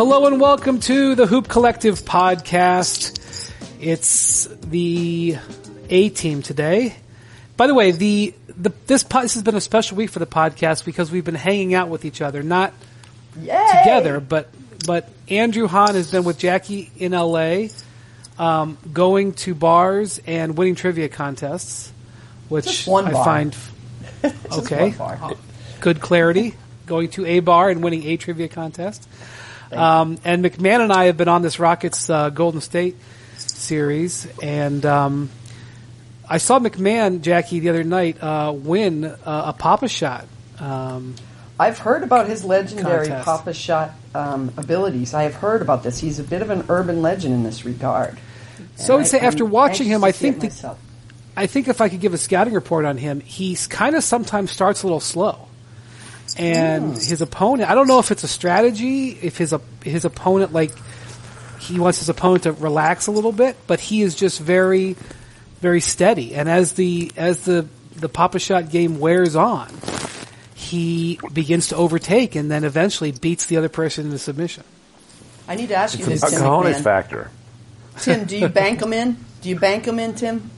Hello and welcome to the Hoop Collective podcast. It's the A team today. By the way, the, the this, po- this has been a special week for the podcast because we've been hanging out with each other, not together, but but Andrew Han has been with Jackie in L.A., um, going to bars and winning trivia contests, which Just one I bar. find Just okay. one bar. good clarity. Going to a bar and winning a trivia contest. Um, and MacMahon and I have been on this Rockets uh, Golden State series, and um, I saw MacMahon Jackie the other night uh, win uh, a Pop-A-Shot. Um, I've heard about his legendary Contest. Pop-A-Shot um, abilities. I have heard about this. He's a bit of an urban legend in this regard. So I would And say after I'm watching him, I think the- I think if I could give a scouting report on him, he's kind of sometimes starts a little slow. And his opponent, I don't know if it's a strategy, if his his opponent like he wants his opponent to relax a little bit, but he is just very very steady. And as the as the the Pop-A-Shot game wears on, he begins to overtake and then eventually beats the other person into submission. I need to ask you It's this, a Tim. cojones MacMahon. factor. Tim, do you bank him in? Do you bank him in, Tim?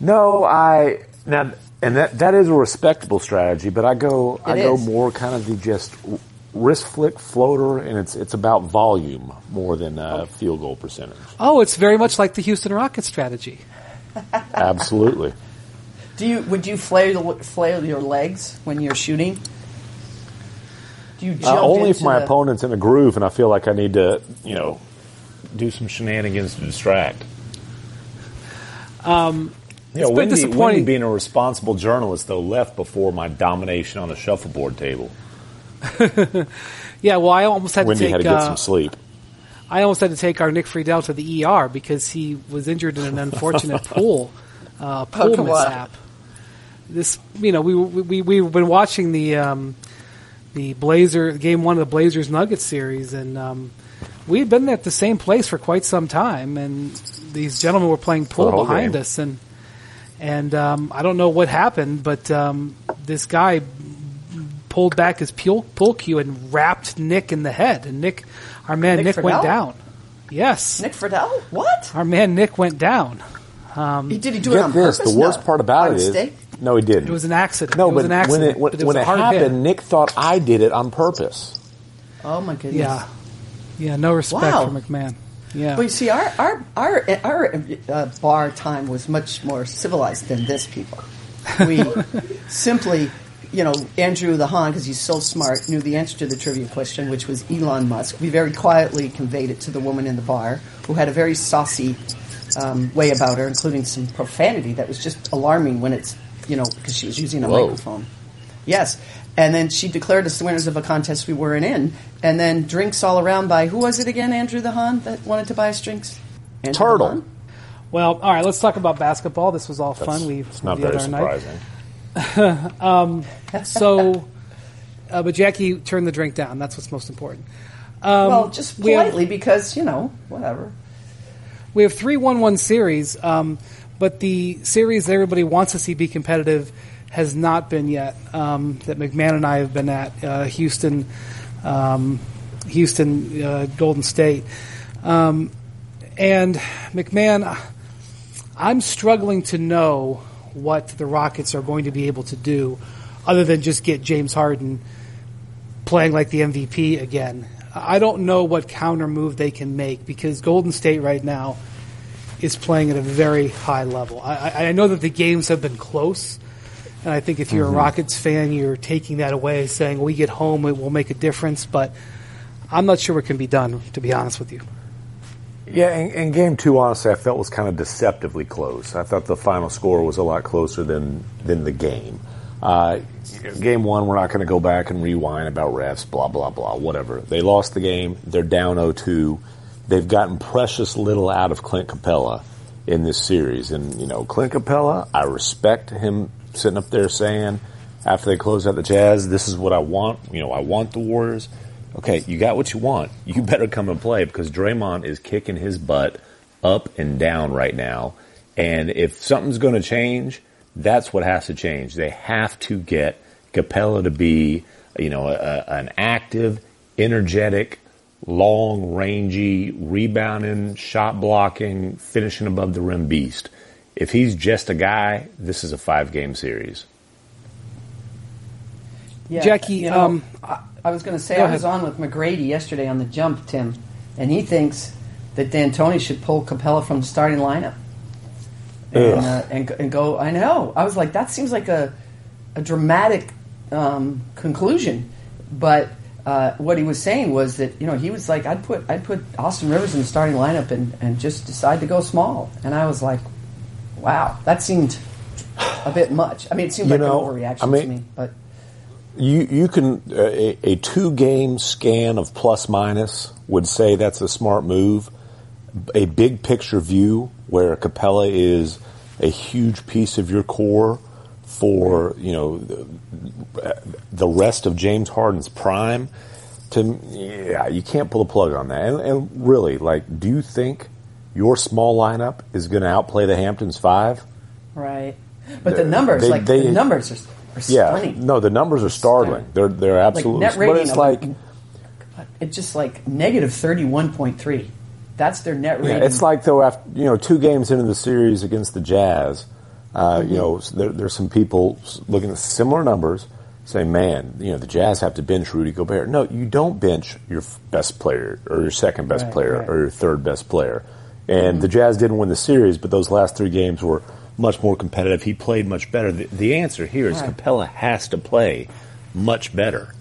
No, I now and that that is a respectable strategy, but I go I It go more kind of the just wrist flick floater, and it's it's about volume more than uh, field goal percentage. Oh, it's very much like the Houston Rockets strategy. Absolutely. Do you would you flail flail your legs when you're shooting? Do you Uh, jump only if my the- opponent's in a groove and I feel like I need to, you know, do some shenanigans to distract. Um, you know, been Wendy, disappointing. Wendy, being a responsible journalist, though, left before my domination on the shuffleboard table. Yeah, well, I almost had Wendy to had take to get uh, some sleep. I almost had to take our Nick Friedell to the ER because he was injured in an unfortunate pool uh, pool come on. mishap. This, you know, we we we we've been watching the um, the Blazer game one of the Blazers Nuggets series, and um, we'd been at the same place for quite some time, and these gentlemen were playing pool the behind game. us, and and um, I don't know what happened, but um, this guy pulled back his pool, pool cue and rapped Nick in the head, and Nick, our man Nick Nick, went down. Yes, Nick Friedell? What? our man Nick went down. He, did he do it on this: purpose? the worst No. part about it is, no, he didn't. It was an accident. no, it was but an accident. when it when, but it when was it hard happened, hit. Nick thought I did it on purpose. Oh my goodness. Yeah, yeah. No respect Wow. for MacMahon. Yeah. Well, you see, our our our, our uh, bar time was much more civilized than this. People, we simply, you know, Andrew the Han, because he's so smart, knew the answer to the trivia question, which was Elon Musk. We very quietly conveyed it to the woman in the bar, who had a very saucy um, way about her, including some profanity that was just alarming when it's, you know, because she was using a Whoa. microphone. Yes. And then she declared us the winners of a contest we weren't in. And then drinks all around by, who was it again, Andrew the Han, that wanted to buy us drinks? Andrew Turtle. Well, all right. Let's talk about basketball. This was all fun. We It's not the very other night. surprising. So, uh, but Jackie turned the drink down. That's what's most important. well, just we have- because, you know, whatever. We have three one-one series, um, but the series that everybody wants to see be competitive has not been yet. Um, that MacMahon and I have been at uh, Houston, um, Houston, uh, Golden State, um, and McMahon. I'm struggling to know what the Rockets are going to be able to do, other than just get James Harden playing like the MVP again. I don't know what counter move they can make because Golden State right now is playing at a very high level. I, I- I know that the games have been close, and I think if you're a Rockets fan, you're taking that away, saying we get home, it will make a difference. But I'm not sure what can be done, to be honest with you. Yeah, in, in game two, honestly, I felt was kind of deceptively close. I thought the final score was a lot closer than than the game. Uh, game one, we're not going to go back and rewind about refs, blah blah blah, whatever. They lost the game. They're down 0-2. They've gotten precious little out of Clint Capela in this series, and you know, Clint Capela, I respect him sitting up there saying after they close out the Jazz, this is what I want. You know, I want the Warriors. Okay, you got what you want. You better come and play because Draymond is kicking his butt up and down right now. And if something's going to change, that's what has to change. They have to get Capela to be, you know, a, an active, energetic, long, rangy, rebounding, shot blocking, finishing above the rim beast. If he's just a guy, this is a five game series. Yeah, Jackie, you know, um, I, I was going to say go I was ahead. on with McGrady yesterday on the jump, Tim, and he thinks that D'Antoni should pull Capela from the starting lineup and, uh, and and go. I know. I was like, that seems like a a dramatic um, conclusion, but. Uh, what he was saying was that you know he was like I'd put I'd put Austin Rivers in the starting lineup and, and just decide to go small and I was like wow that seemed a bit much I mean it seemed You like know, an overreaction I mean- to me but You you can uh, a, a two game scan of plus minus would say that's a smart move. A big picture view where Capela is a huge piece of your core for you know the, the rest of James Harden's prime. To yeah, you can't pull the plug on that. And, and really, like, do you think your small lineup is going to outplay the Hamptons five? Right. But the numbers, They- like they- the numbers are, are Yeah, stunning. no, the numbers are startling. They're they're absolutely. net rating but it's like It's just like negative thirty one point three. That's their net Yeah, rating. it's like though after you know two games into the series against the Jazz, uh, you know there, there's some people looking at similar numbers saying, "Man, you know the Jazz have to bench Rudy Gobert." No, you don't bench your best player or your second best Right, player right. or your third best player. And the Jazz didn't win the series, but those last three games were much more competitive. He played much better. The, the answer here is Right. Capela has to play much better.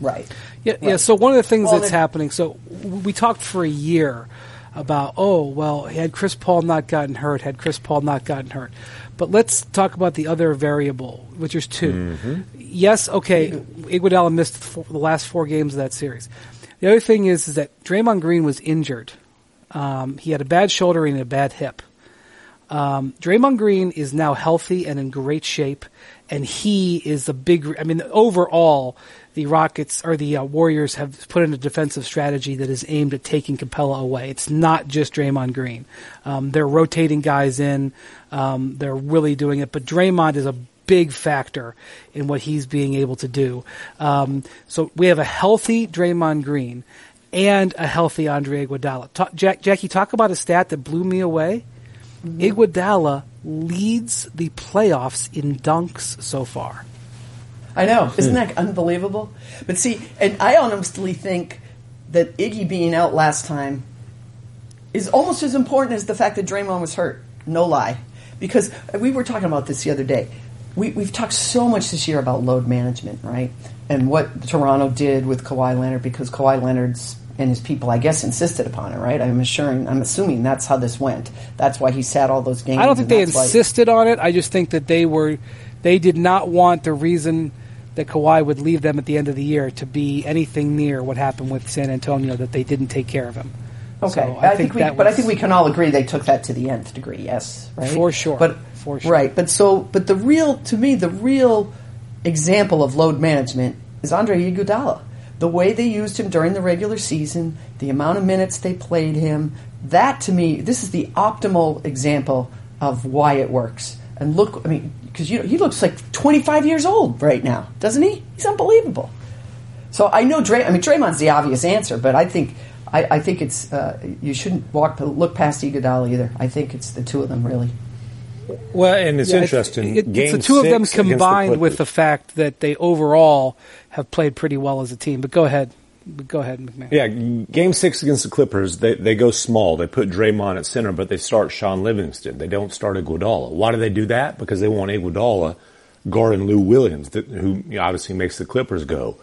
right. Yeah, yeah. So one of the things Well, that's then- happening. So we talked for a year about, oh well, had Chris Paul not gotten hurt, had Chris Paul not gotten hurt. But let's talk about the other variable, which is 2 mm-hmm. Yes, okay, Iguodala missed the, four, the last four games of that series. The other thing is, is that Draymond Green was injured. Um, he had a bad shoulder and a bad hip. Um, Draymond Green is now healthy and in great shape, and he is the big. I mean, overall, the Rockets or the uh, Warriors have put in a defensive strategy that is aimed at taking Capela away. It's not just Draymond Green. Um, they're rotating guys in. Um, they're really doing it, but Draymond is a big factor in what he's being able to do. Um, so we have a healthy Draymond Green and a healthy Andre Iguodala. Ta- Jack, Jackie, talk about a stat that blew me away. Mm-hmm. Iguodala leads the playoffs in dunks so far. I know. Hmm. Isn't that unbelievable? But see, and I honestly think that Iggy being out last time is almost as important as the fact that Draymond was hurt. No lie. Because we were talking about this the other day. We, we've talked so much this year about load management, right? And what Toronto did with Kawhi Leonard because Kawhi Leonard's and his people, I guess, insisted upon it, right? I'm assuring, I'm assuming that's how this went. That's why he sat all those games. I don't think they that's why- insisted on it. I just think that they were, they did not want the reason that Kawhi would leave them at the end of the year to be anything near what happened with San Antonio that they didn't take care of him. Okay, So I, think, we, that but I think we can all agree they took that to the nth degree. Yes, right, For sure. But For sure. right, but so, but the real, to me, the real example of load management is Andre Iguodala. The way they used him during the regular season, the amount of minutes they played him, that to me, this is the optimal example of why it works. And look, I mean, because you know, he looks like 25 years old right now, doesn't he? He's unbelievable. So I know Dray. I mean, Draymond's the obvious answer, but I think I, I think it's uh, you shouldn't walk look past Iguodala either. I think it's the two of them really. Well, and it's Yeah, it's- interesting. it- it's the two of them six against the combined with the fact that they overall have played pretty well as a team. But go ahead, go ahead, MacMahon. Yeah, game six against the Clippers, they, they go small. They put Draymond at center, but they start Shaun Livingston. They don't start Iguodala. Why do they do that? Because they want Iguodala guarding Lou Williams, who obviously makes the Clippers go.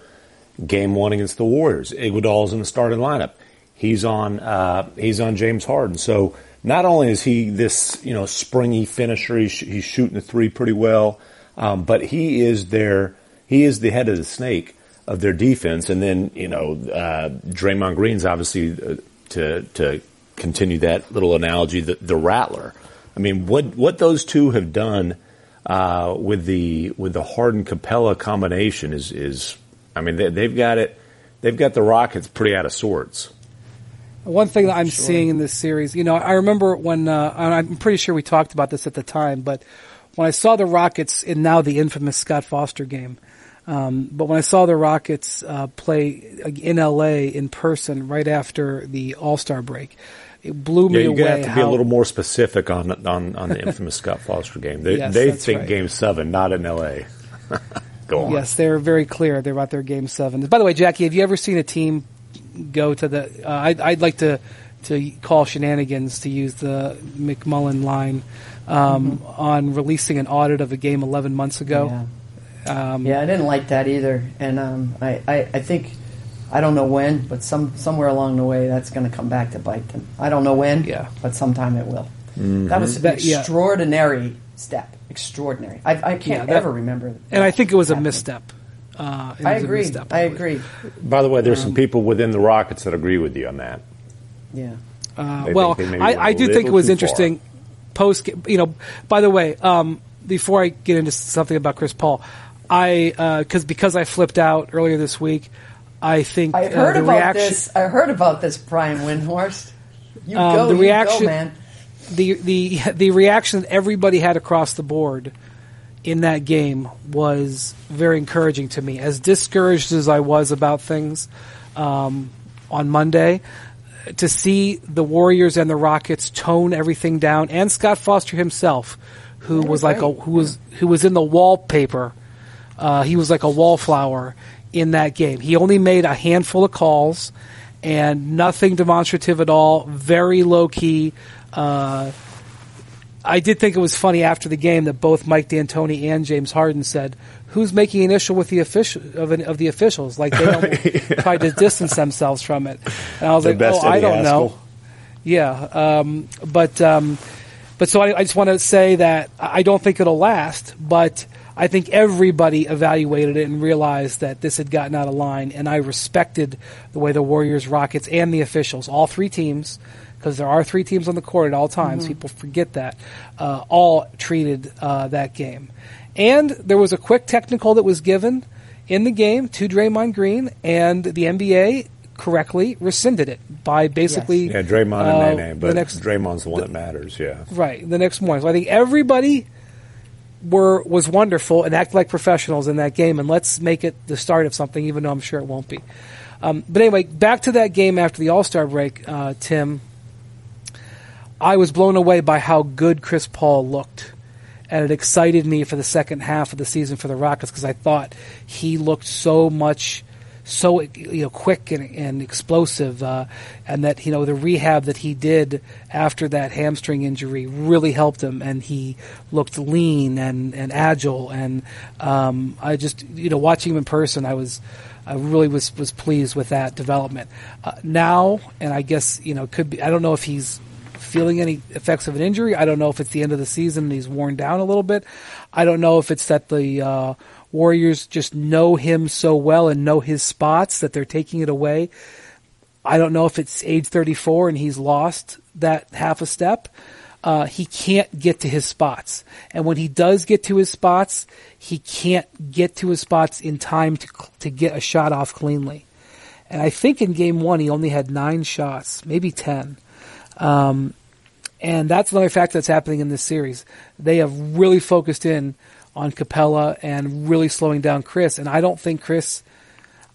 Game one against the Warriors, Iguodala's in the starting lineup. He's on uh, he's on James Harden. So not only is he this you know springy finisher, he's, he's shooting the three pretty well, um, but he is their he is the head of the snake of their defense. And then you know uh, Draymond Green's obviously uh, to to continue that little analogy, the, the rattler. I mean, what what those two have done uh, with the with the Harden Capela combination is is I mean they, they've got it they've got the Rockets pretty out of sorts. One thing that I'm seeing in this series, you know, I remember when uh, I'm pretty sure we talked about this at the time, but when I saw the Rockets in now the infamous Scott Foster game, Um, but when I saw the Rockets uh, play in LA in person right after the All Star break, it blew me yeah, you're away. gonna have to how, be a little more specific on on, on the infamous Scott Foster game. They, Yes, they think right. Game Seven, not in L.A. Go on. Yes, they're very clear. They're about their game seven. By the way, Jackie, have you ever seen a team go to the? Uh, I'd, I'd like to to call shenanigans to use the MacMullan line um, on releasing an audit of a game 11 months ago. Yeah. Um, Yeah, I didn't like that either, and um, I, I, I think I don't know when, but some somewhere along the way that's going to come back to bite them. I don't know when, Yeah. but sometime it will. Mm-hmm. That was an That- yeah. extraordinary step. Extraordinary. I, I can't Yeah, that- ever remember. and I think it was a misstep. Uh, it I was a agree. misstep, I agree. By the way, there's Um, some people within the Rockets that agree with you on that. Yeah. Uh, well, think they maybe I, went I a do think it was too interesting. Post, you know. By the way, um, before I get into something about Chris Paul, I because because I flipped out earlier this week. I think I uh, heard the about reaction, this. I heard about this, Brian Windhorst. You Um, go, the you reaction- go, man. the the the reaction that everybody had across the board in that game was very encouraging to me. As discouraged as I was about things um, on Monday, to see the Warriors and the Rockets tone everything down, and Scott Foster himself, who was like a who was who was in the wallpaper. Uh, he was like a wallflower in that game. He only made a handful of calls and nothing demonstrative at all. Very low key. Uh, I did think it was funny after the game that both Mike D'Antoni and James Harden said, "Who's making an issue with the official of, an, of the officials?" Like they don't try to distance themselves from it. And I was The like, "Oh, I don't know." Yeah, um, but um, but so I, I just want to say that I don't think it'll last, but I think everybody evaluated it and realized that this had gotten out of line, and I respected the way the Warriors, Rockets, and the officials, all three teams, because there are three teams on the court at all times. People forget that. Uh, all treated uh, that game, and there was a quick technical that was given in the game to Draymond Green, and the NBA correctly rescinded it by basically Yeah, Draymond uh, and Nene, the next- Draymond's the one that matters. Yeah. Right, the next morning. So I think everybody were was wonderful and act like professionals in that game, and let's make it the start of something, even though I'm sure it won't be. Um, but anyway, back to that game after the All Star break, uh, Tim. I was blown away by how good Chris Paul looked, and it excited me for the second half of the season for the Rockets because I thought he looked so much so you know quick and, and explosive, uh, and that you know the rehab that he did after that hamstring injury really helped him, and he looked lean and, and agile, and um, I just you know watching him in person, I was I really was was pleased with that development. Uh, now, and I guess you know could be I don't know if he's feeling any effects of an injury. I don't know if it's the end of the season and he's worn down a little bit. I don't know if it's that the uh, Warriors just know him so well and know his spots that they're taking it away. I don't know if it's age 34 and he's lost that half a step. Uh, he can't get to his spots. And when he does get to his spots, he can't get to his spots in time to, to get a shot off cleanly. And I think in game one, he only had nine shots, maybe 10. Um, and that's another fact that's happening in this series. They have really focused in on Capela and really slowing down Chris. And I don't think Chris,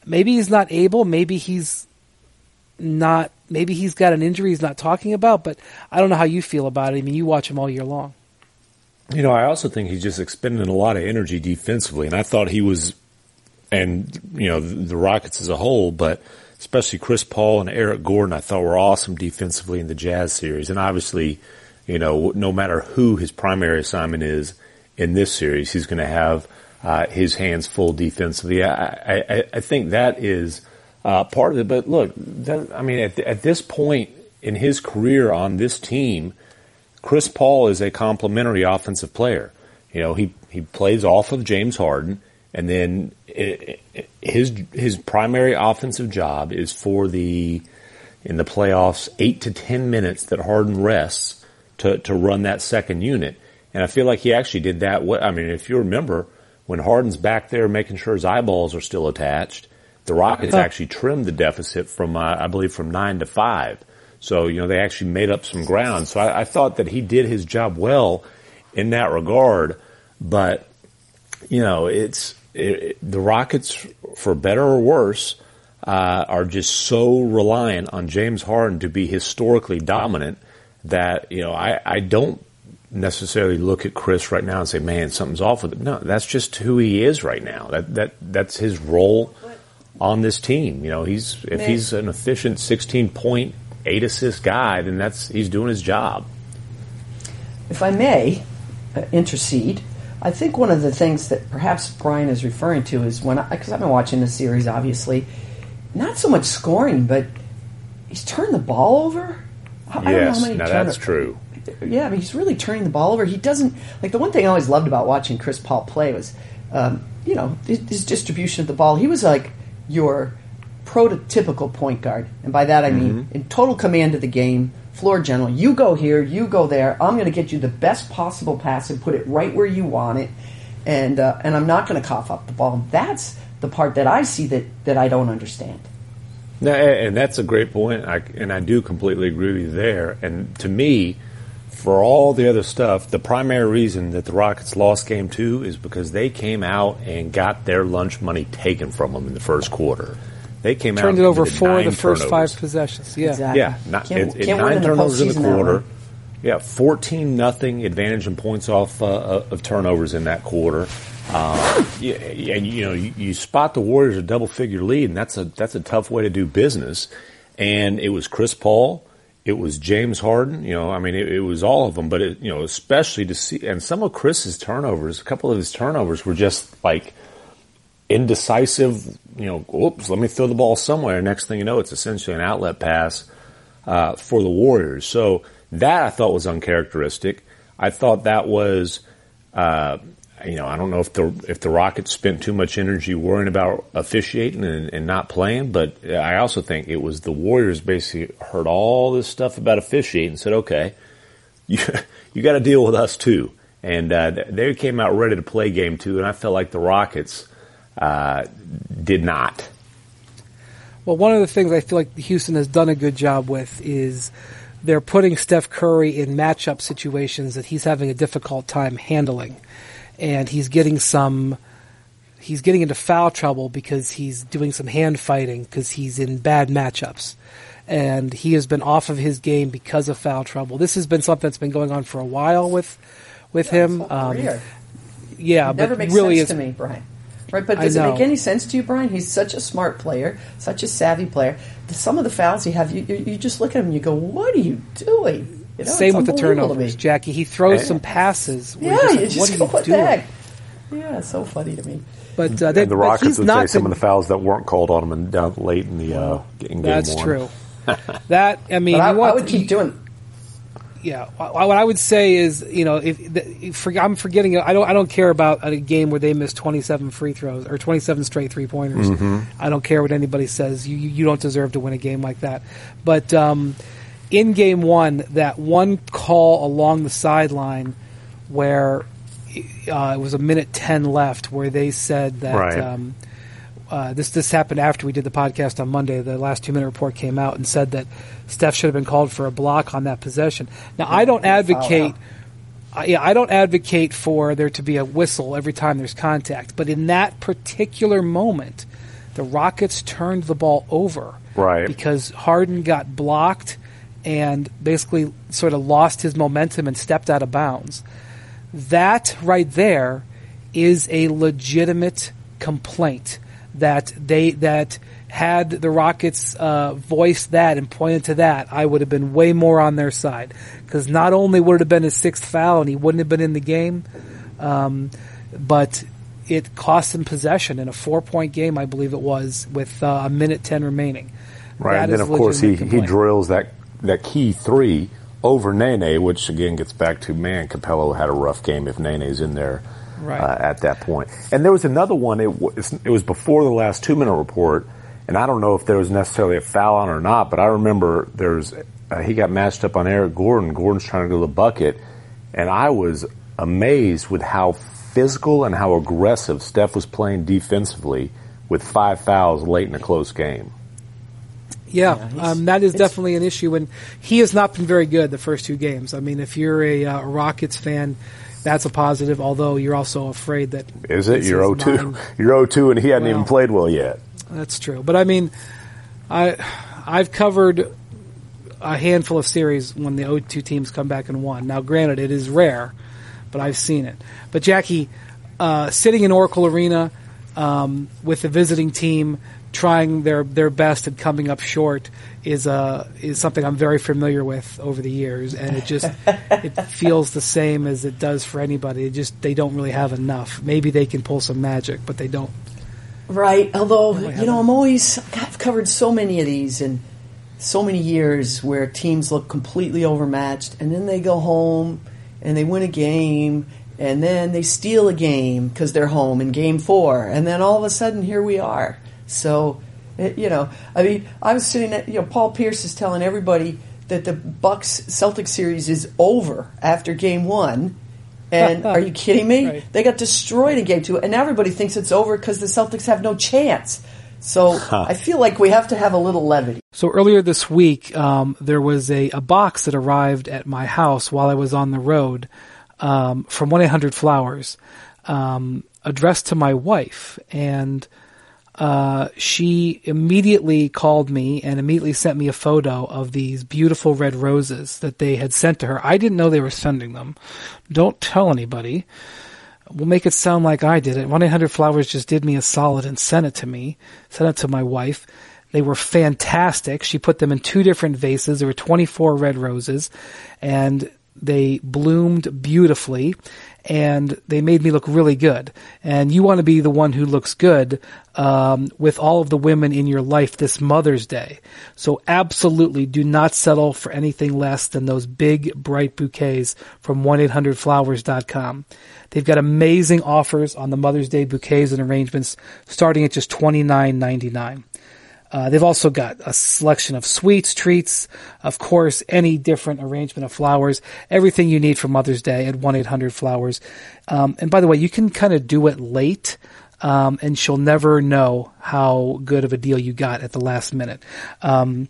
maybe he's not able, maybe he's not, maybe he's got an injury he's not talking about, but I don't know how you feel about it. I mean, you watch him all year long. You know, I also think he's just expending a lot of energy defensively, and I thought he was, and you know, the, Rockets as a whole, but especially Chris Paul and Eric Gordon, I thought were awesome defensively in the Jazz series, and obviously, you know, no matter who his primary assignment is in this series, he's going to have uh, his hands full defensively. I, I, I think that is uh, part of it. But look, that, I mean, at, at this point in his career on this team. Chris Paul is a complementary offensive player. You know, he, he plays off of James Harden, and then it, it, his his primary offensive job is for the in the playoffs eight to ten minutes that Harden rests to to run that second unit. And I feel like he actually did that. I mean, if you remember when Harden's back there making sure his eyeballs are still attached, the Rockets actually trimmed the deficit from uh, I believe from nine to five. So, you know, they actually made up some ground. So I, I, thought that he did his job well in that regard. But, you know, it's, it, the Rockets, for better or worse, uh, are just so reliant on James Harden to be historically dominant that you know I, I don't necessarily look at Chris right now and say, "Man, something's off with him." No, that's just who he is right now. That that that's his role on this team. You know, he's if Man. he's an efficient sixteen point eight assist guy, then that's he's doing his job. If I may uh, intercede, I think one of the things that perhaps Brian is referring to is when, because I've been watching the series, obviously, not so much scoring, but he's turned the ball over. I, I don't know yes, how many now turn- that's true. Yeah, I mean, he's really turning the ball over. He doesn't like the one thing I always loved about watching Chris Paul play was, um, you know, his, his distribution of the ball. He was like your prototypical point guard, and by that I mean in total command of the game, floor general. You go here, you go there. I'm going to get you the best possible pass and put it right where you want it, and uh, and I'm not going to cough up the ball. That's the part that I see that that I don't understand. No, and that's a great point, I, and I do completely agree with you there. And to me, for all the other stuff, the primary reason that the Rockets lost Game Two is because they came out and got their lunch money taken from them in the first quarter. They came out and Turned it over committed four of the first turnovers. five possessions. Yeah. Exactly. Yeah, not, Can't- it, it, can't nine turnovers in the quarter. Yeah, fourteen nothing advantage in points off uh, of turnovers in that quarter. Um, yeah, and you know you, you spot the Warriors a double figure lead, and that's a that's a tough way to do business. And it was Chris Paul, it was James Harden. You know, I mean, it, it was all of them, but it, you know, especially to see and some of Chris's turnovers, a couple of his turnovers were just like indecisive. You know, oops, let me throw the ball somewhere. Next thing you know, it's essentially an outlet pass uh, for the Warriors. So that I thought was uncharacteristic. I thought that was, uh, you know, I don't know if the if the Rockets spent too much energy worrying about officiating and, and not playing, but I also think it was the Warriors basically heard all this stuff about officiating and said, okay, you you got to deal with us too. And uh, they came out ready to play game two, and I felt like the Rockets uh, did not. Well, one of the things I feel like Houston has done a good job with is they're putting Steph Curry in matchup situations that he's having a difficult time handling, and he's getting some. He's getting into foul trouble because he's doing some hand fighting because he's in bad matchups, and he has been off of his game because of foul trouble. This has been something that's been going on for a while with with him. Um, yeah, It never but makes really, sense it's to me, Brian. Right, but does it make any sense to you, Brian? He's such a smart player, such a savvy player. Some of the fouls he have, you, you, you just look at him and you go, "What are you doing?" You know, same with the unbelievable to me. turnovers, Jackie. He throws Yeah. some passes. where Yeah, you're just just like, go, what are "What you the doing? heck?" Yeah, it's so funny to me. But uh, they, And the but Rockets he's would not say some been- of the fouls that weren't called on him in, down late in the uh, in game That's one. true. that I mean, But I, you want I would keep doing. Yeah, what I would say is, you know, if, if I'm forgetting, I don't, I don't care about a game where they miss 27 free throws or 27 straight three pointers. I don't care what anybody says. You, you don't deserve to win a game like that. But um, in game one, that one call along the sideline where uh, it was a minute 10 left, where they said that. Right. Um, uh, this this happened after we did the podcast on Monday. The last two minute report came out and said that Steph should have been called for a block on that possession. Now I don't advocate. I, yeah, I don't advocate for there to be a whistle every time there's contact, but in that particular moment, the Rockets turned the ball over Right. because Harden got blocked and basically sort of lost his momentum and stepped out of bounds. That right there is a legitimate complaint that they that had the Rockets uh, voiced that and pointed to that, I would have been way more on their side because not only would it have been his sixth foul and he wouldn't have been in the game, um, but it cost him possession in a four point game, I believe it was, with uh, a minute ten remaining. Right, That and then of course he, he drills that that key three over Nene, which again gets back to man, Capela had a rough game if Nene's in there Right. uh, at that point. And there was another one. It was it was before the last two minute report, and I don't know if there was necessarily a foul on or not, but I remember there's uh, he got matched up on Eric Gordon. Gordon's trying to go to the bucket, and I was amazed with how physical and how aggressive Steph was playing defensively with five fouls late in a close game. Yeah, Yeah, um, that is definitely an issue, and he has not been very good the first two games. I mean, if you're a, uh, Rockets fan, That's a positive. Although you're also afraid that Is it? this You're is 0-2. mine. You're 0-2 and he hadn't even played well yet. That's true. But I mean, I I've covered a handful of series when the O2 teams come back and won. Now, granted, it is rare, but I've seen it. But Jackie, uh, sitting in Oracle Arena um, with the visiting team, trying their their best and coming up short is uh, is something I'm very familiar with over the years, and it just it feels the same as it does for anybody. It just they don't really have enough. Maybe they can pull some magic, but they don't. Right. Although, you know, I'm always, I've covered so many of these in so many years where teams look completely overmatched and then they go home and they win a game and then they steal a game because they're home in game four. And then all of a sudden, here we are. So, it, you know, I mean, I was sitting at, you know, Paul Pierce is telling everybody that the Bucks Celtics series is over after game one. And are you kidding me? Right. They got destroyed in game two, and everybody thinks it's over because the Celtics have no chance. So I feel like we have to have a little levity. So earlier this week, um, there was a, a box that arrived at my house while I was on the road um, from 1 800 Flowers, um, addressed to my wife. And uh, she immediately called me and immediately sent me a photo of these beautiful red roses that they had sent to her. I didn't know they were sending them. Don't tell anybody. We'll make it sound like I did it. 1 800 Flowers just did me a solid and sent it to me, sent it to my wife. They were fantastic. She put them in two different vases. There were 24 red roses and they bloomed beautifully and they made me look really good. And you want to be the one who looks good um, with all of the women in your life this Mother's Day. So absolutely do not settle for anything less than those big, bright bouquets from 1-800-Flowers.com. They've got amazing offers on the Mother's Day bouquets and arrangements starting at just $29.99. Uh, they've also got a selection of sweets, treats, of course, any different arrangement of flowers, everything you need for Mother's Day at 1-800-Flowers. Um, and by the way, you can kind of do it late, um, and she'll never know how good of a deal you got at the last minute. Um,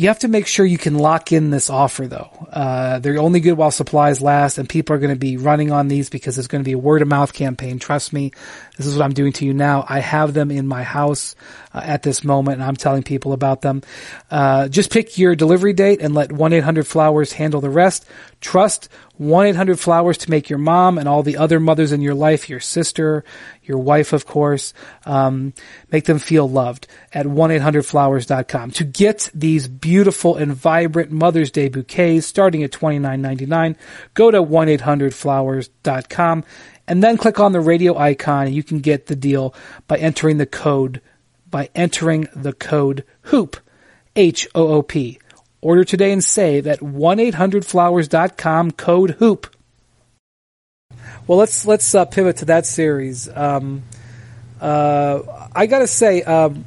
you have to make sure you can lock in this offer though. Uh, they're only good while supplies last and people are going to be running on these because there's going to be a word of mouth campaign. Trust me. This is what I'm doing to you now. I have them in my house uh, at this moment and I'm telling people about them. Uh, just pick your delivery date and let 1-800-Flowers handle the rest. Trust 1-800-Flowers to make your mom and all the other mothers in your life, your sister, your wife, of course, um, make them feel loved at 1-800-Flowers.com. To get these beautiful and vibrant Mother's Day bouquets starting at $29.99, go to 1-800-Flowers.com and then click on the radio icon and you can get the deal by entering the code, by entering the code HOOP, H-O-O-P. Order today and save at 1-800-Flowers.com code HOOP. Well, let's let's uh, pivot to that series. Um, uh, I gotta say, um,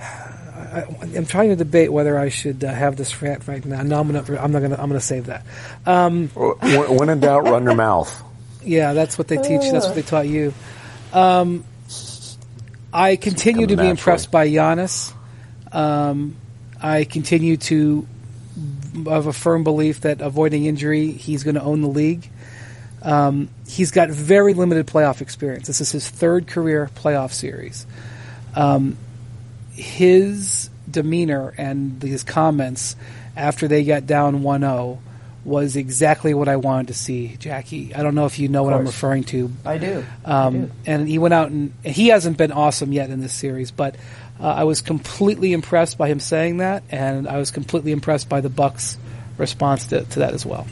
I, I'm trying to debate whether I should uh, have this rant right now. No, I'm gonna I'm not gonna I'm gonna save that. Um, when, when in doubt, run your mouth. yeah, that's what they teach. That's what they taught you. Um, I continue to be naturally. impressed by Giannis. Um, I continue to have a firm belief that avoiding injury, he's going to own the league. Um, he's got very limited playoff experience. This is his third career playoff series. Um, his demeanor and his comments after they got down 1-0 was exactly what I wanted to see, Jackie. I don't know if you know what I'm referring to. I do. I Um, do. and he went out and and he hasn't been awesome yet in this series, but uh, I was completely impressed by him saying that, and I was completely impressed by the Bucks' response to, to that as well.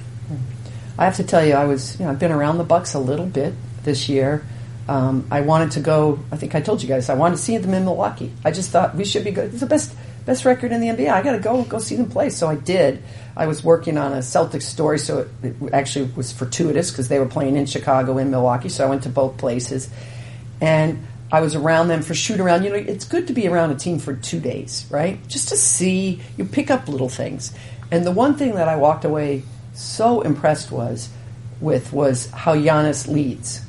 I have to tell you, I was, you know, I've been around the Bucks a little bit this year. Um, I wanted to go. I think I told you guys I wanted to see them in Milwaukee. I just thought we should be good. It's the best best record in the NBA. I got to go go see them play. So I did. I was working on a Celtics story, so it, it actually was fortuitous because they were playing in Chicago in Milwaukee. So I went to both places, and I was around them for shoot around. You know, it's good to be around a team for two days, right? Just to see you pick up little things. And the one thing that I walked away so impressed was with was how Giannis leads,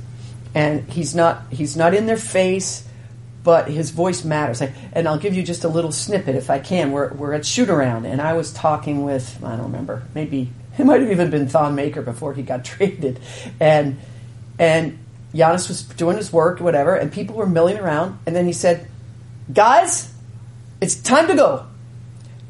and he's not he's not in their face, but his voice matters. And I'll give you just a little snippet if I can. We're we're at shoot around, and I was talking with I don't remember maybe It might have even been Thon Maker before he got traded, and and Giannis was doing his work, whatever, and people were milling around, and then he said, "Guys, it's time to go."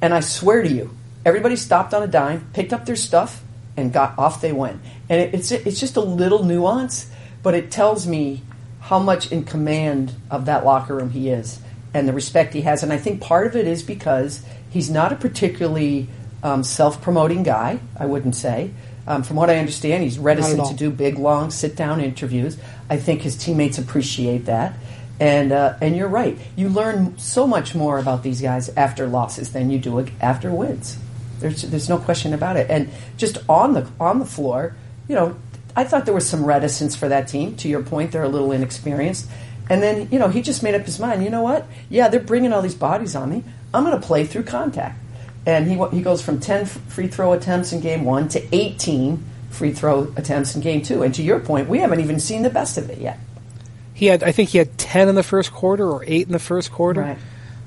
And I swear to you, everybody stopped on a dime, picked up their stuff, and got off. They went, and it, it's it's just a little nuance, but it tells me how much in command of that locker room he is and the respect he has. And I think part of it is because he's not a particularly um, self promoting guy, I wouldn't say. Um, from what I understand, he's reticent to do big, long sit down interviews. I think his teammates appreciate that. And, uh, and you're right. You learn so much more about these guys after losses than you do after wins. There's, there's no question about it. And just on the, on the floor, you know, I thought there was some reticence for that team. To your point, they're a little inexperienced. And then, you know, he just made up his mind. You know what? Yeah, they're bringing all these bodies on me. I'm going to play through contact. And he, he goes from 10 free throw attempts in game one to 18 free throw attempts in game two. And to your point, we haven't even seen the best of it yet. He had, I think he had 10 in the first quarter or 8 in the first quarter. Right.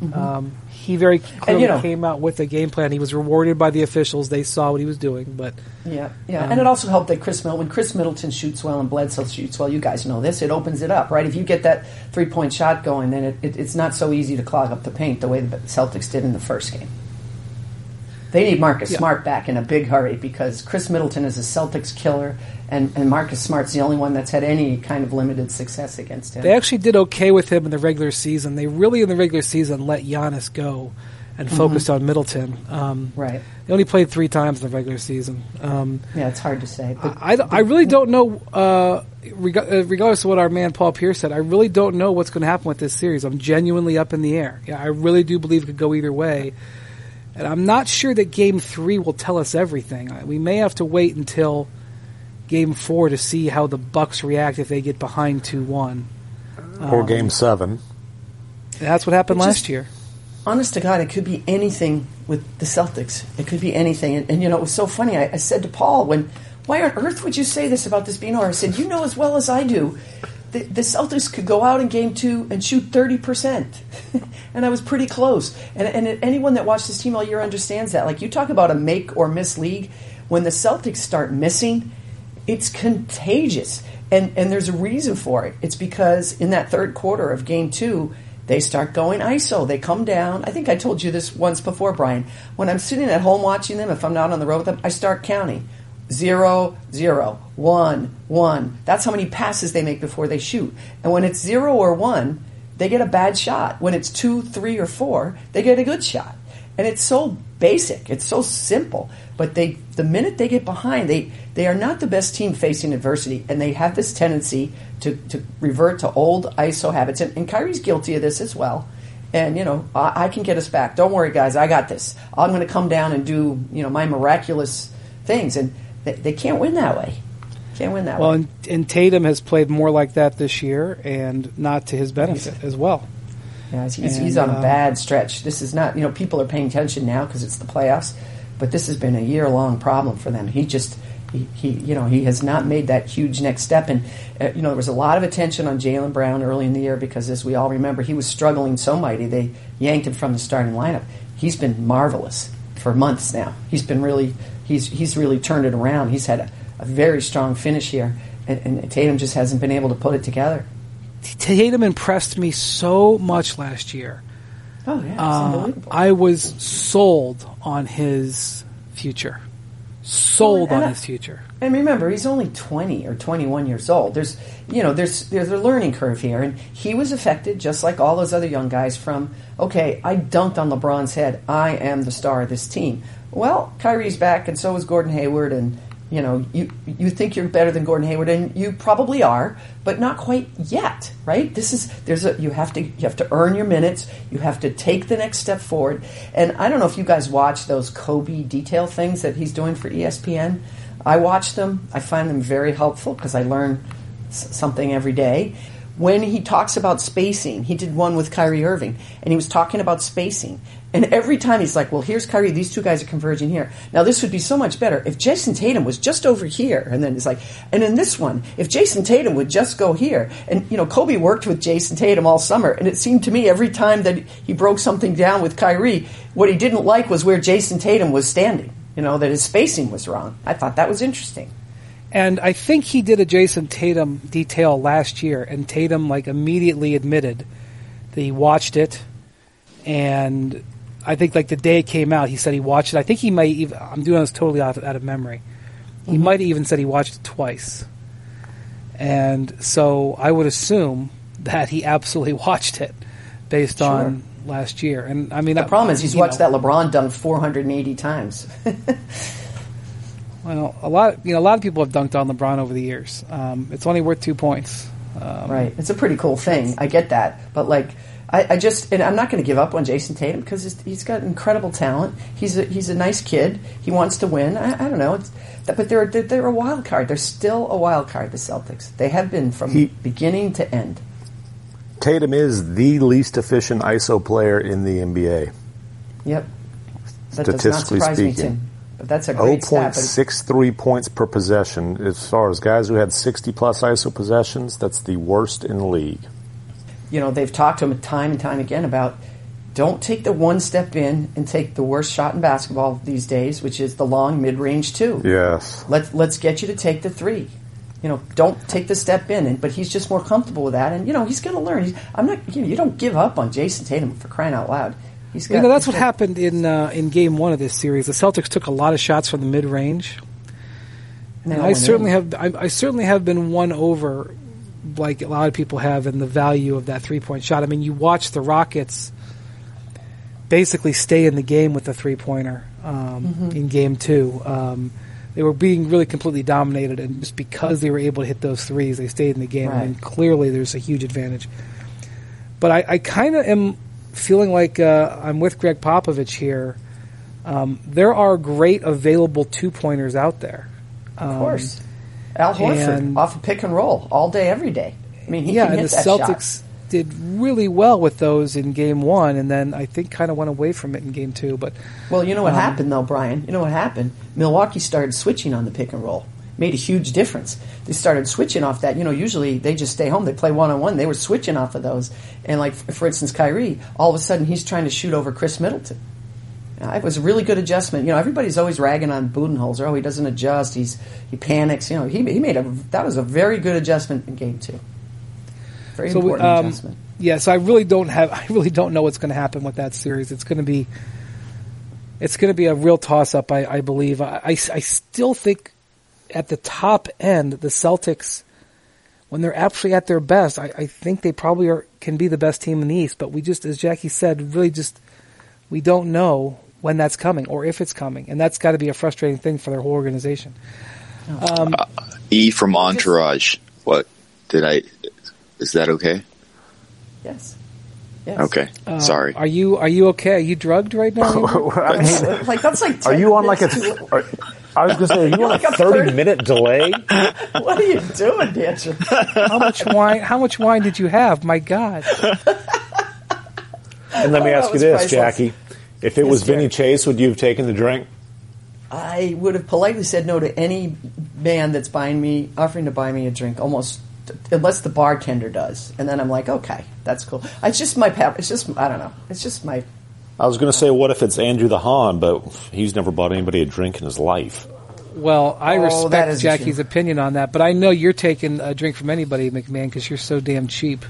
Mm-hmm. Um, he very clearly and, you know, came out with a game plan. He was rewarded by the officials; they saw what he was doing. But yeah, yeah, um, and it also helped that Khris Middleton, when Khris Middleton shoots well and Bledsoe shoots well, you guys know this. It opens it up, right? If you get that three point shot going, then it, it, it's not so easy to clog up the paint the way the Celtics did in the first game. They need Marcus yeah. Smart back in a big hurry because Khris Middleton is a Celtics killer, and, and Marcus Smart's the only one that's had any kind of limited success against him. They actually did okay with him in the regular season. They really, in the regular season, let Giannis go and mm-hmm. focused on Middleton. Um, right. They only played three times in the regular season. Um, yeah, it's hard to say. I, I, I, really don't know, uh, reg- uh, regardless of what our man Paul Pierce said, I really don't know what's going to happen with this series. I'm genuinely up in the air. Yeah, I really do believe it could go either way. And I'm not sure that game three will tell us everything. We may have to wait until game four to see how the Bucks react if they get behind 2 1. Or um, game seven. That's what happened last year. Honest to God, it could be anything with the Celtics. It could be anything. And, and you know, it was so funny. I, I, said to Paul, when, why on earth would you say this about this being over? I said, you know as well as I do the, Celtics could go out in game two and shoot 30%. and I was pretty close. And, and anyone that watched this team all year understands that. Like, you talk about a make or miss league. When the Celtics start missing, it's contagious. And, and there's a reason for it. It's because in that third quarter of game two, they start going ISO. They come down. I think I told you this once before, Brian. When I'm sitting at home watching them, if I'm not on the road with them, I start counting zero, zero, one, one. That's how many passes they make before they shoot. And when it's zero or one, they get a bad shot. When it's two, three, or four, they get a good shot. And it's so basic. It's so simple. But they, the minute they get behind, they, they are not the best team facing adversity, and they have this tendency to, to revert to old ISO habits. And, and Kyrie's guilty of this as well. And you know, I, I can get us back. Don't worry, guys. I got this. I'm going to come down and do you know my miraculous things. And they, they can't win that way. Can't win that well, way. Well, and, and, Tatum has played more like that this year, and not to his benefit as well. Yeah, he's, and, he's on a uh, bad stretch. This is not, you know, people are paying attention now because it's the playoffs, but this has been a year long problem for them. He just, he, he, you know, he has not made that huge next step. And, uh, you know, there was a lot of attention on Jaylen Brown early in the year because, as we all remember, he was struggling so mighty. They yanked him from the starting lineup. He's been marvelous for months now. He's been really he's he's really turned it around. He's had a, a very strong finish here, and, and, Tatum just hasn't been able to put it together. Tatum impressed me so much last year. Oh yeah, uh. I was sold on his future. Sold well, on I, his future. And remember, he's only twenty or twenty-one years old. There's, you know, there's there's a learning curve here, and he was affected just like all those other young guys. From okay, I dunked on LeBron's head. I am the star of this team. Well, Kyrie's back, and so is Gordon Hayward, and you know you you think you're better than Gordon Hayward, and you probably are, but not quite yet, right? This is there's a you have to you have to earn your minutes, you have to take the next step forward, and I don't know if you guys watch those Kobe detail things that he's doing for ESPN. I watch them. I find them very helpful because I learn something every day when he talks about spacing, he did one with Kyrie Irving, and he was talking about spacing. And every time he's like, well, here's Kyrie, these two guys are converging here. Now, this would be so much better if Jayson Tatum was just over here. And then he's like, and in this one, if Jayson Tatum would just go here. And, you know, Kobe worked with Jayson Tatum all summer, and it seemed to me every time that he broke something down with Kyrie, what he didn't like was where Jayson Tatum was standing. You know that his spacing was wrong. I thought that was interesting. And I think he did a Jayson Tatum detail last year, and Tatum like immediately admitted that he watched it, and I think like the day it came out, he said he watched it. I think he might even. I'm doing this totally out of, out of memory. He Mm-hmm. might have even said he watched it twice, and so I would assume that he absolutely watched it based on last year. And I mean, The problem is he's watched know, that LeBron dunk 480 times. Well, a lot, you know, a lot of people have dunked on LeBron over the years. Um, it's only worth two points. Um, right. It's a pretty cool thing. I get that, but like. I, I just, and I'm not going to give up on Jayson Tatum because he's, he's got incredible talent. He's a, he's a nice kid. He wants to win. I, I don't know. It's, but they're, they're, they're a wild card. They're still a wild card, the Celtics. They have been from He- beginning to end. Tatum is the least efficient ISO player in the NBA. Yep. That does not Statistically surprise me, speaking. But that's a great stat. 0.63 points per possession. As far as guys who had 60 plus ISO possessions, that's the worst in the league. You know, they've talked to him time and time again about don't take the one step in and take the worst shot in basketball these days, which is the long mid range two. Yes. Let's let's get you to take the three. You know, don't take the step in, and but he's just more comfortable with that, and you know he's going to learn. He's, I'm not. You, know, you don't give up on Jayson Tatum for crying out loud. He's got. You know, that's what got- happened in uh, in Game One of this series. The Celtics took a lot of shots from the mid range, and and I certainly in. have. I, I certainly have been won over, like a lot of people have, in the value of that three point shot. I mean, you watch the Rockets basically stay in the game with the three pointer um, Mm-hmm. in Game Two. Um, they were being really completely dominated, and just because they were able to hit those threes, they stayed in the game. I mean, clearly there's a huge advantage. But I, I kind of am feeling like uh, I'm with Gregg Popovich here. Um, there are great available two pointers out there. Of course, Al Horford and- off a pick and roll all day, every day. I mean, he yeah, and the Celtics shot. did really well with those in game one, and then I think kind of went away from it in game two. But Well, you know what Um, happened though, Brian. You know what happened? Milwaukee started switching on the pick and roll. Made a huge difference. They started switching off that. You know, usually they just stay home. They play one on one. They were switching off of those. And like for instance, Kyrie, all of a sudden he's trying to shoot over Khris Middleton. Uh, It was a really good adjustment. You know, everybody's always ragging on Budenholzer. Oh, he doesn't adjust. He's he panics. You know, he, he made a that was a very good adjustment in game two. Very so important um, adjustment. yeah, so I really don't have. I really don't know what's going to happen with that series. It's going to be. It's going to be a real toss up, I, I believe. I, I, I still think at the top end, the Celtics, when they're actually at their best, I, I think they probably are can be the best team in the East. But we just, as Jackie said, really just we don't know when that's coming or if it's coming, and that's got to be a frustrating thing for their whole organization. Um, E from Entourage. What did I? Is that okay? Yes. Yes. Okay, uh, sorry. Are you are you okay? Are you drugged right now? I mean, like that's like. are you on like a? too- Are, I was going to say, are you on like a a 30 minute delay? What are you doing, Dancer? how much wine? How much wine did you have? My God! And let me Oh, ask you this, priceless. Jackie. If it was Jack. Vinny Chase, would you have taken the drink? I would have politely said no to any man that's buying me, offering to buy me a drink, almost unless the bartender does, and then I'm like, okay, that's cool. It's just my pep. It's just I don't know. It's just my. I was going to say, what if it's Andrew the Han, but he's never bought anybody a drink in his life. Well, I Oh, respect Jackie's shame. opinion on that, but I know you're taking a drink from anybody, MacMahon, because you're so damn cheap.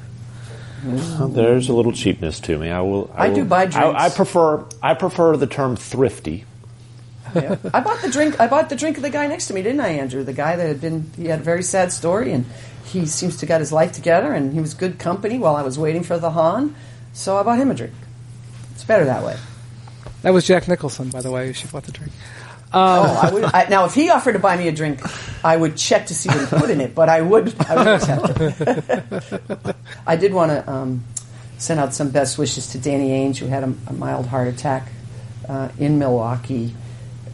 Well, there's a little cheapness to me. I will. I do will- buy drinks. I, I prefer. I prefer the term thrifty. Yeah. I bought the drink. I bought the drink of the guy next to me, didn't I, Andrew? The guy that had been. He had a very sad story, and he seems to got his life together, and he was good company while I was waiting for the Han. So I bought him a drink. It's better that way. That was Jack Nicholson, by the way, who she bought the drink. Oh, I would, I, now if he offered to buy me a drink, I would check to see what he put in it. But I would, I would accept it. I did want to um, send out some best wishes to Danny Ainge, who had a, a mild heart attack uh, in Milwaukee,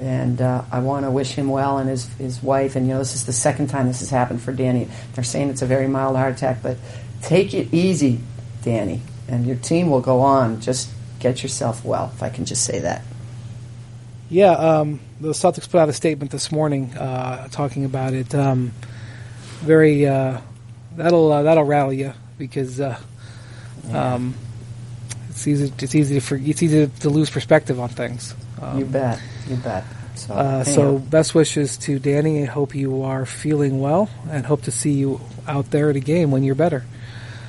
and uh, I want to wish him well and his his wife. And you know, this is the second time this has happened for Danny. They're saying it's a very mild heart attack, but take it easy, Danny, and your team will go on. Just get yourself well, if I can just say that. Yeah, um, the Celtics put out a statement this morning uh, talking about it. Um, very uh, that'll uh, that'll rally you because uh, um, it's easy it's easy to for, it's easy to lose perspective on things. Um, You bet. You bet. So, Uh, so best wishes to Danny. I hope you are feeling well, and hope to see you out there at a game when you're better.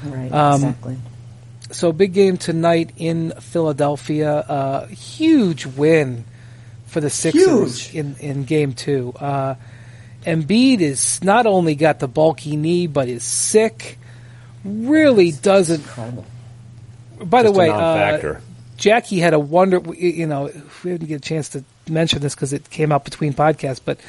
right, um, exactly. So big game tonight in Philadelphia. Uh, huge win for the Sixers Huge. in in game two. Uh, Embiid is not only got the bulky knee, but is sick. Really doesn't. Incredible. By the Just a way, uh. Jackie had a wonder. You know, we didn't get a chance to mention this because it came out between podcasts, but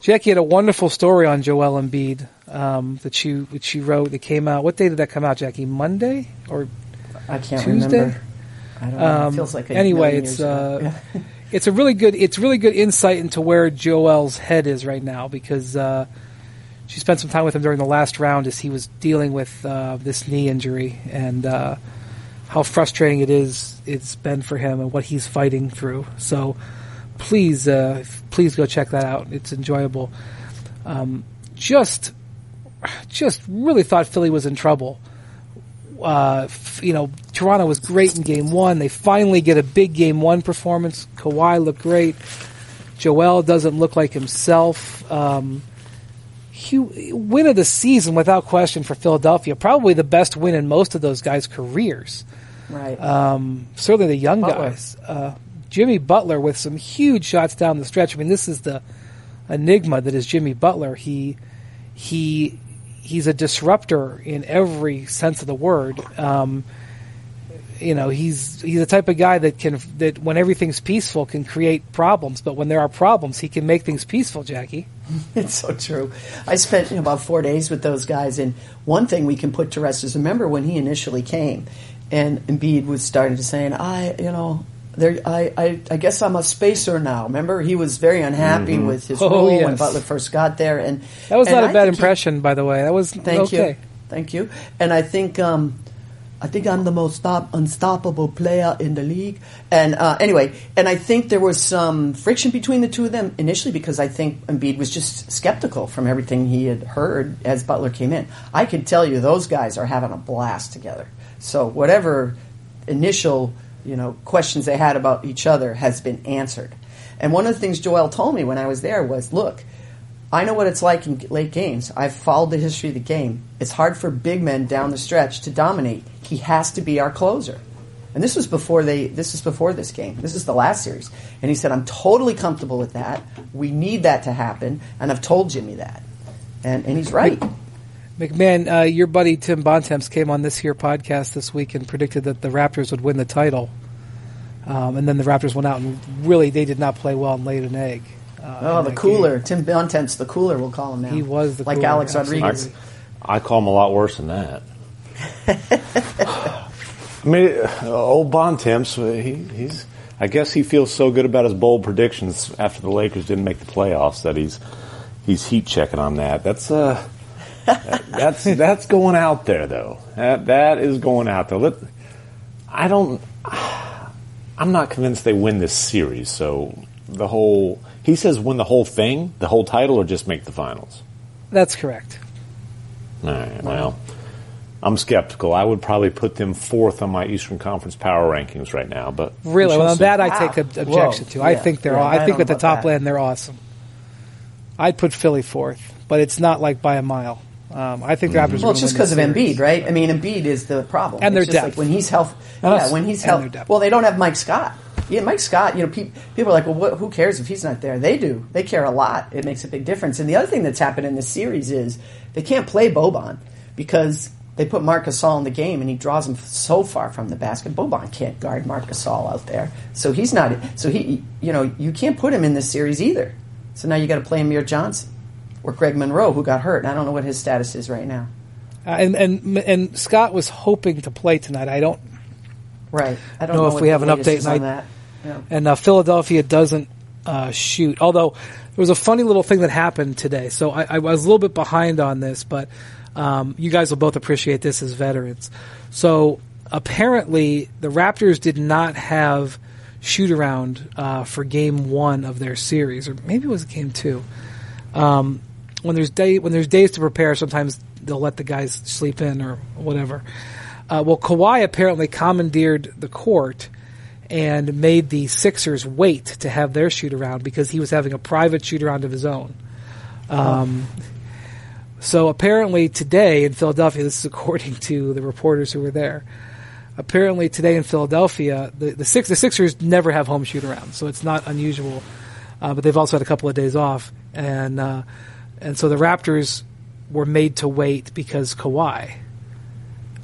Jackie had a wonderful story on Joel Embiid um, that she which she wrote. That came out. What day did that come out, Jackie? Monday or I can't Tuesday? remember. I don't know. Um, it feels like a anyway, it's years uh, it's a really good it's really good insight into where Joel's head is right now because uh, she spent some time with him during the last round as he was dealing with uh, this knee injury and uh, how frustrating it is it's been for him and what he's fighting through. So please uh, please go check that out. It's enjoyable. Um, just just really thought Philly was in trouble uh, you know, Toronto was great in game one. They finally get a big game one performance. Kawhi looked great. Joel doesn't look like himself. Um, hu- win of the season without question for Philadelphia. Probably the best win in most of those guys' careers. right. Um, certainly the young Butler. guys. Uh, Jimmy Butler with some huge shots down the stretch. I mean, this is the enigma that is Jimmy Butler. He he he's a disruptor in every sense of the word. Um, you know, he's he's the type of guy that can that when everything's peaceful can create problems, but when there are problems, he can make things peaceful. Jackie. It's so true. I spent about four days with those guys, and one thing we can put to rest is remember when he initially came, and Embiid was starting to saying, "I, you know, there, I, I, I guess I'm a spacer now." Remember, he was very unhappy with his Oh, role when. Butler first got there, and That was and not a I bad think he- impression, by the way. That was Thank okay. you, thank you. And I think um, I think I'm the most stop, unstoppable player in the league. And uh, anyway, and I think there was some friction between the two of them initially because I think Embiid was just skeptical from everything he had heard as Butler came in. I can tell you those guys are having a blast together. So whatever initial you know questions they had about each other has been answered. And one of the things Joel told me when I was there was, look. I know what it's like in late games. I've followed the history of the game. It's hard for big men down the stretch to dominate. He has to be our closer. And this was before they this is before this game. This is the last series. And he said, I'm totally comfortable with that. We need that to happen, and I've told Jimmy that. And and he's right. MacMahon, uh, your buddy Tim Bontemps came on this here podcast this week and predicted that the Raptors would win the title. Um, and then the Raptors went out and really they did not play well and laid an egg. Uh, Oh, the cooler. game. Tim Bontemps, the cooler, we'll call him now. He was the like cooler, Alex absolutely. Rodriguez. I call him a lot worse than that. I mean, uh, old Bontemps, uh, he, he's. I guess he feels so good about his bold predictions after the Lakers didn't make the playoffs that he's he's heat checking on that. That's uh, that- that's that's going out there though. That that is going out there. Let, I don't. I'm not convinced they win this series. So the whole he says win the whole thing, the whole title, or just make the finals. That's correct. All right. Well, I'm skeptical. I would probably put them fourth on my Eastern Conference power rankings right now. But Really, shall well, see. that I Wow. take a, objection Whoa. to. I Yeah. think they're. Yeah, all, I I think with the about top that. end, they're awesome. I'd put Philly fourth, but it's not like by a mile. Um, I think the Raptors. Well, it's just because of Embiid, right? I mean, Embiid is the problem. And their depth. Like when he's health, Us yeah, when he's and health. Well, they don't have Mike Scott. Yeah, Mike Scott. You know, pe- people are like, well, what, who cares if he's not there? They do. They care a lot. It makes a big difference. And the other thing that's happened in this series is they can't play Boban because they put Marc Gasol in the game and he draws him so far from the basket. Boban can't guard Marc Gasol out there, so he's not. So he, you know, you can't put him in this series either. So now you got to play Amir Johnson or Greg Monroe, who got hurt. And I don't know what his status is right now. Uh, and and and Scott was hoping to play tonight. I don't Right. I don't know know, if we have an update on that. Yeah. and uh, Philadelphia doesn't uh, shoot. Although there was a funny little thing that happened today, so I, I was a little bit behind on this, but um, you guys will both appreciate this as veterans. So apparently, the Raptors did not have shoot around uh, for Game One of their series, or maybe it was Game Two. Um, when there's day when there's days to prepare, sometimes they'll let the guys sleep in or whatever. Uh, well, Kawhi apparently commandeered the court and made the Sixers wait to have their shoot around because he was having a private shoot around of his own. Um, so apparently today in Philadelphia, this is according to the reporters who were there. Apparently today in Philadelphia, the the, Six, the Sixers never have home shoot around, so it's not unusual. Uh, but they've also had a couple of days off, and uh, and so the Raptors were made to wait because Kawhi.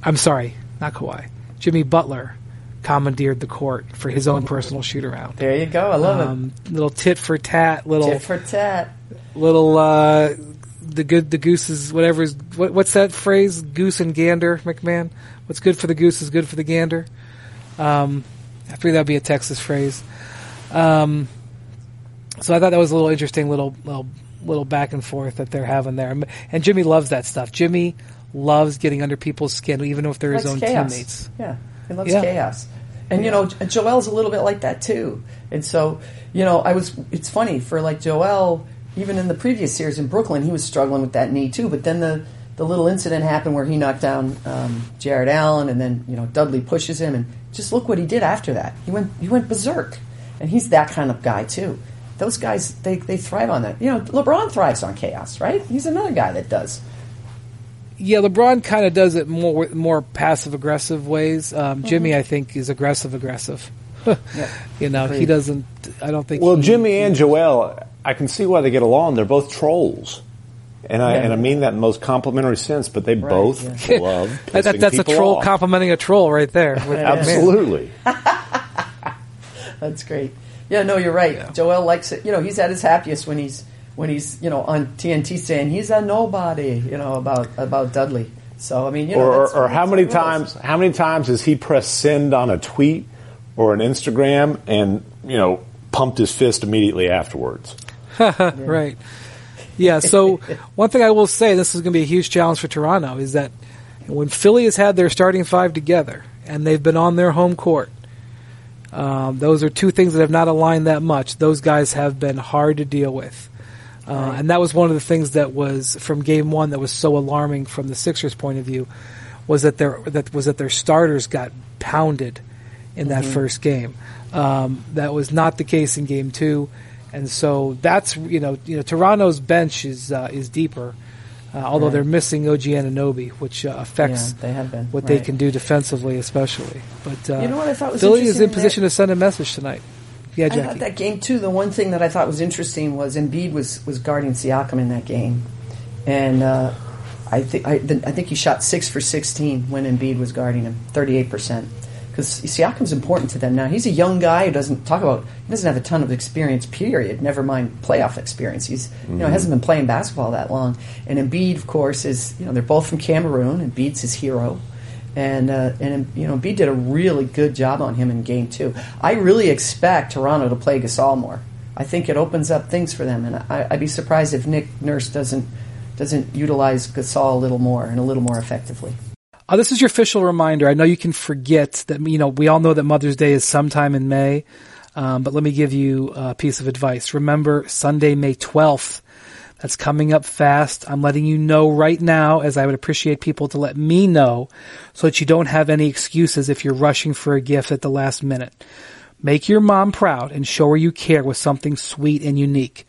I'm sorry, not Kawhi. Jimmy Butler commandeered the court for his own personal shoot around. There you go. I love Um, little tit for tat, little. Tit for tat. little uh, the good the goose is whatever is what, what's that phrase? Goose and gander, MacMahon. What's good for the goose is good for the gander. Um, I figured that'd be a Texas phrase. Um, so I thought that was a little interesting, little little little back and forth that they're having there. And Jimmy loves that stuff. Jimmy loves getting under people's skin, even if they're his own chaos. teammates. Yeah, he loves Yeah. chaos. And you know, Jo- Joel's a little bit like that too. And so, you know, I was. It's funny for like Joel. Even in the previous series in Brooklyn, he was struggling with that knee too. But then the the little incident happened where he knocked down um, Jarrett Allen, and then you know Dudley pushes him, and just look what he did after that. He went he went berserk, and he's that kind of guy too. Those guys they they thrive on that. You know, LeBron thrives on chaos, right? He's another guy that does. Yeah, LeBron kind of does it more more passive aggressive ways. Um, Mm-hmm. Jimmy, I think, is aggressive aggressive. Yeah. You know, he doesn't. I don't think. Well, he- Jimmy and Joel, I can see why they get along. They're both trolls. And I, Yeah. and I mean that in the most complimentary sense, but they both yeah. love That- that- pissing that's a troll off. complimenting a troll right there. Absolutely. That's great. Yeah, no, you're right. Joel likes it. You know, he's at his happiest when he's when he's you know on TNT saying he's a nobody. You know about about Dudley. So I mean, you know, or, that's- or how many times is. how many times has he pressed send on a tweet or an Instagram and you know pumped his fist immediately afterwards? right. Yeah. So one thing I will say, this is going to be a huge challenge for Toronto, is that when Philly has had their starting five together and they've been on their home court, um, those are two things that have not aligned that much. Those guys have been hard to deal with. Uh, and that was one of the things that was from game one that was so alarming from the Sixers' point of view was that their that was that their starters got pounded in that first game. Um, that was not the case in game two, and so that's you know you know Toronto's bench is uh, is deeper, uh, although Right. they're missing OG Anunoby, which uh, affects Yeah, they have been, what they can do defensively, especially. But uh, You know what I thought was Philly is in interesting position to send a message tonight. Yeah, I thought that game too. The one thing that I thought was interesting was Embiid was was guarding Siakam in that game, and uh, I think I, I think he shot six for sixteen when Embiid was guarding him, thirty eight percent. Because Siakam's important to them now. He's a young guy who doesn't talk about. He doesn't have a ton of experience. Period. Never mind playoff experience. He's you know hasn't been playing basketball that long. And Embiid, of course, is you know they're both from Cameroon. Embiid's his hero and uh, and you know, B did a really good job on him in game two. I really expect Toronto to play Gasol more. I think it opens up things for them, and I, I'd be surprised if Nick Nurse doesn't doesn't utilize Gasol a little more and a little more effectively. Uh, this is your official reminder. I know you can forget that, you know, we all know that Mother's Day is sometime in May, um, but let me give you a piece of advice. Remember Sunday, May 12th. That's coming up fast. I'm letting you know right now, as I would appreciate people to let me know, so that you don't have any excuses if you're rushing for a gift at the last minute. Make your mom proud and show her you care with something sweet and unique.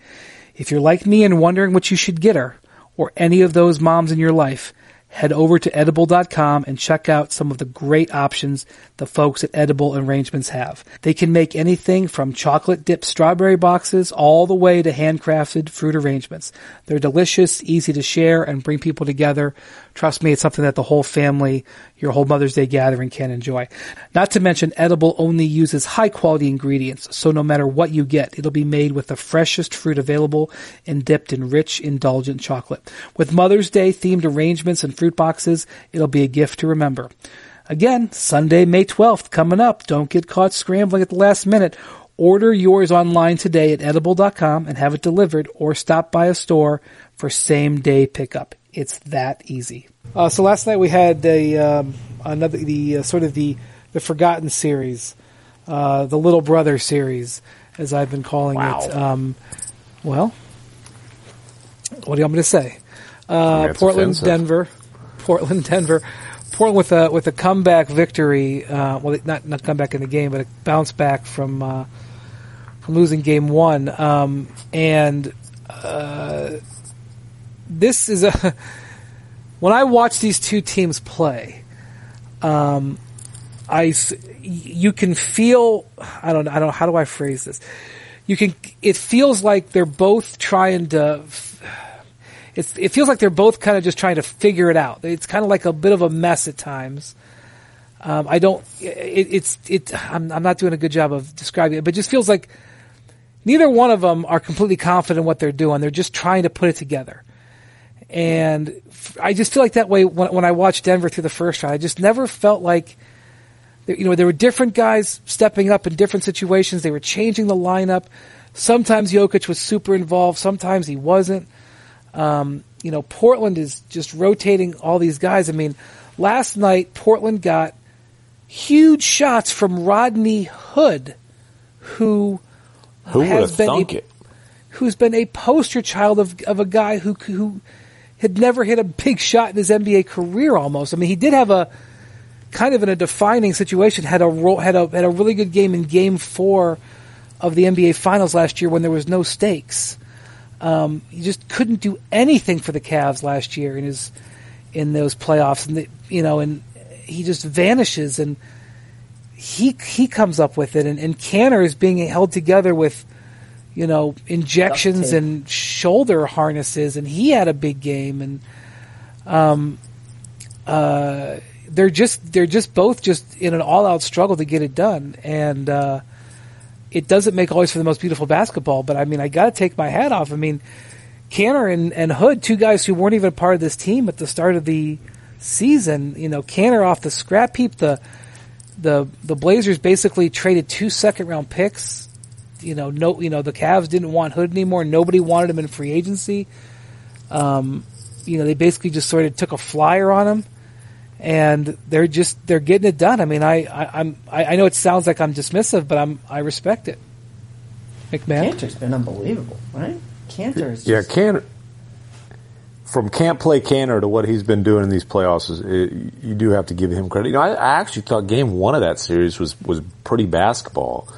If you're like me and wondering what you should get her, or any of those moms in your life, head over to edible.com and check out some of the great options the folks at Edible Arrangements have. They can make anything from chocolate dipped strawberry boxes all the way to handcrafted fruit arrangements. They're delicious, easy to share, and bring people together. Trust me, it's something that the whole family, your whole Mother's Day gathering can enjoy. Not to mention, Edible only uses high quality ingredients, so no matter what you get, it'll be made with the freshest fruit available and dipped in rich, indulgent chocolate. With Mother's Day themed arrangements and fruit boxes, it'll be a gift to remember. Again, Sunday, May 12th, coming up. Don't get caught scrambling at the last minute. Order yours online today at edible.com and have it delivered or stop by a store for same day pickup. It's that easy. Uh, so last night we had a, um, another, the uh, sort of the, the forgotten series, uh, the little brother series, as I've been calling Wow. it. Um, well, what do you want me to say? Uh, Portland, offensive. Denver. Portland, Denver. Portland with a with a comeback victory. Uh, well, not not comeback in the game, but a bounce back from uh, from losing game one. Um, and uh, this is a when I watch these two teams play. Um, I you can feel I don't I don't how do I phrase this? You can it feels like they're both trying to it's, it feels like they're both kind of just trying to figure it out. It's kind of like a bit of a mess at times. Um, I don't. It, it's it. I'm, I'm not doing a good job of describing it, but it just feels like neither one of them are completely confident in what they're doing. They're just trying to put it together. And I just feel like that way when, when I watched Denver through the first round. I just never felt like, you know, there were different guys stepping up in different situations. They were changing the lineup. Sometimes Jokic was super involved. Sometimes he wasn't. Um, you know, Portland is just rotating all these guys. I mean, last night Portland got huge shots from Rodney Hood, who who has been a, it? who's been a poster child of of a guy who who had never hit a big shot in his NBA career. Almost, I mean, he did have a kind of in a defining situation. Had a ro- had a had a really good game in Game Four of the NBA Finals last year when there was no stakes. Um, he just couldn't do anything for the Cavs last year in his in those playoffs, and the, you know, and he just vanishes, and he he comes up with it, and, and Kanter is being held together with you know injections and shoulder harnesses, and he had a big game, and um, uh, they're just they're just both just in an all out struggle to get it done, and. Uh, it doesn't make always for the most beautiful basketball, but I mean, I got to take my hat off. I mean, Kanter and, and Hood, two guys who weren't even part of this team at the start of the season. You know, Kanter off the scrap heap. The the the Blazers basically traded two second round picks. You know, no, you know the Cavs didn't want Hood anymore. Nobody wanted him in free agency. Um, you know, they basically just sort of took a flyer on him and they're just they're getting it done. I mean, I, I am I, I, know it sounds like I'm dismissive, but I'm I respect it. MacMahon, Kanter's been unbelievable, right? Kanter is yeah, Kanter. From can't play Kanter to what he's been doing in these playoffs, is, it, you do have to give him credit. You know, I, I actually thought Game One of that series was was pretty basketball.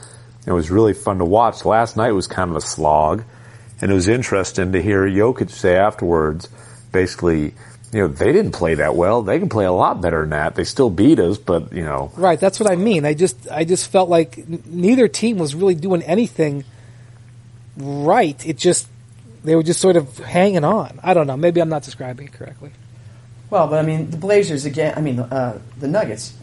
It was really fun to watch. Last night was kind of a slog, and it was interesting to hear Jokic say afterwards, basically you know, they didn't play that well. They can play a lot better than that. They still beat us, but you know. Right, that's what I mean. I just, I just felt like n- neither team was really doing anything right. It just, they were just sort of hanging on. I don't know. Maybe I'm not describing it correctly. Well, but I mean, the Blazers again. I mean, uh, the Nuggets.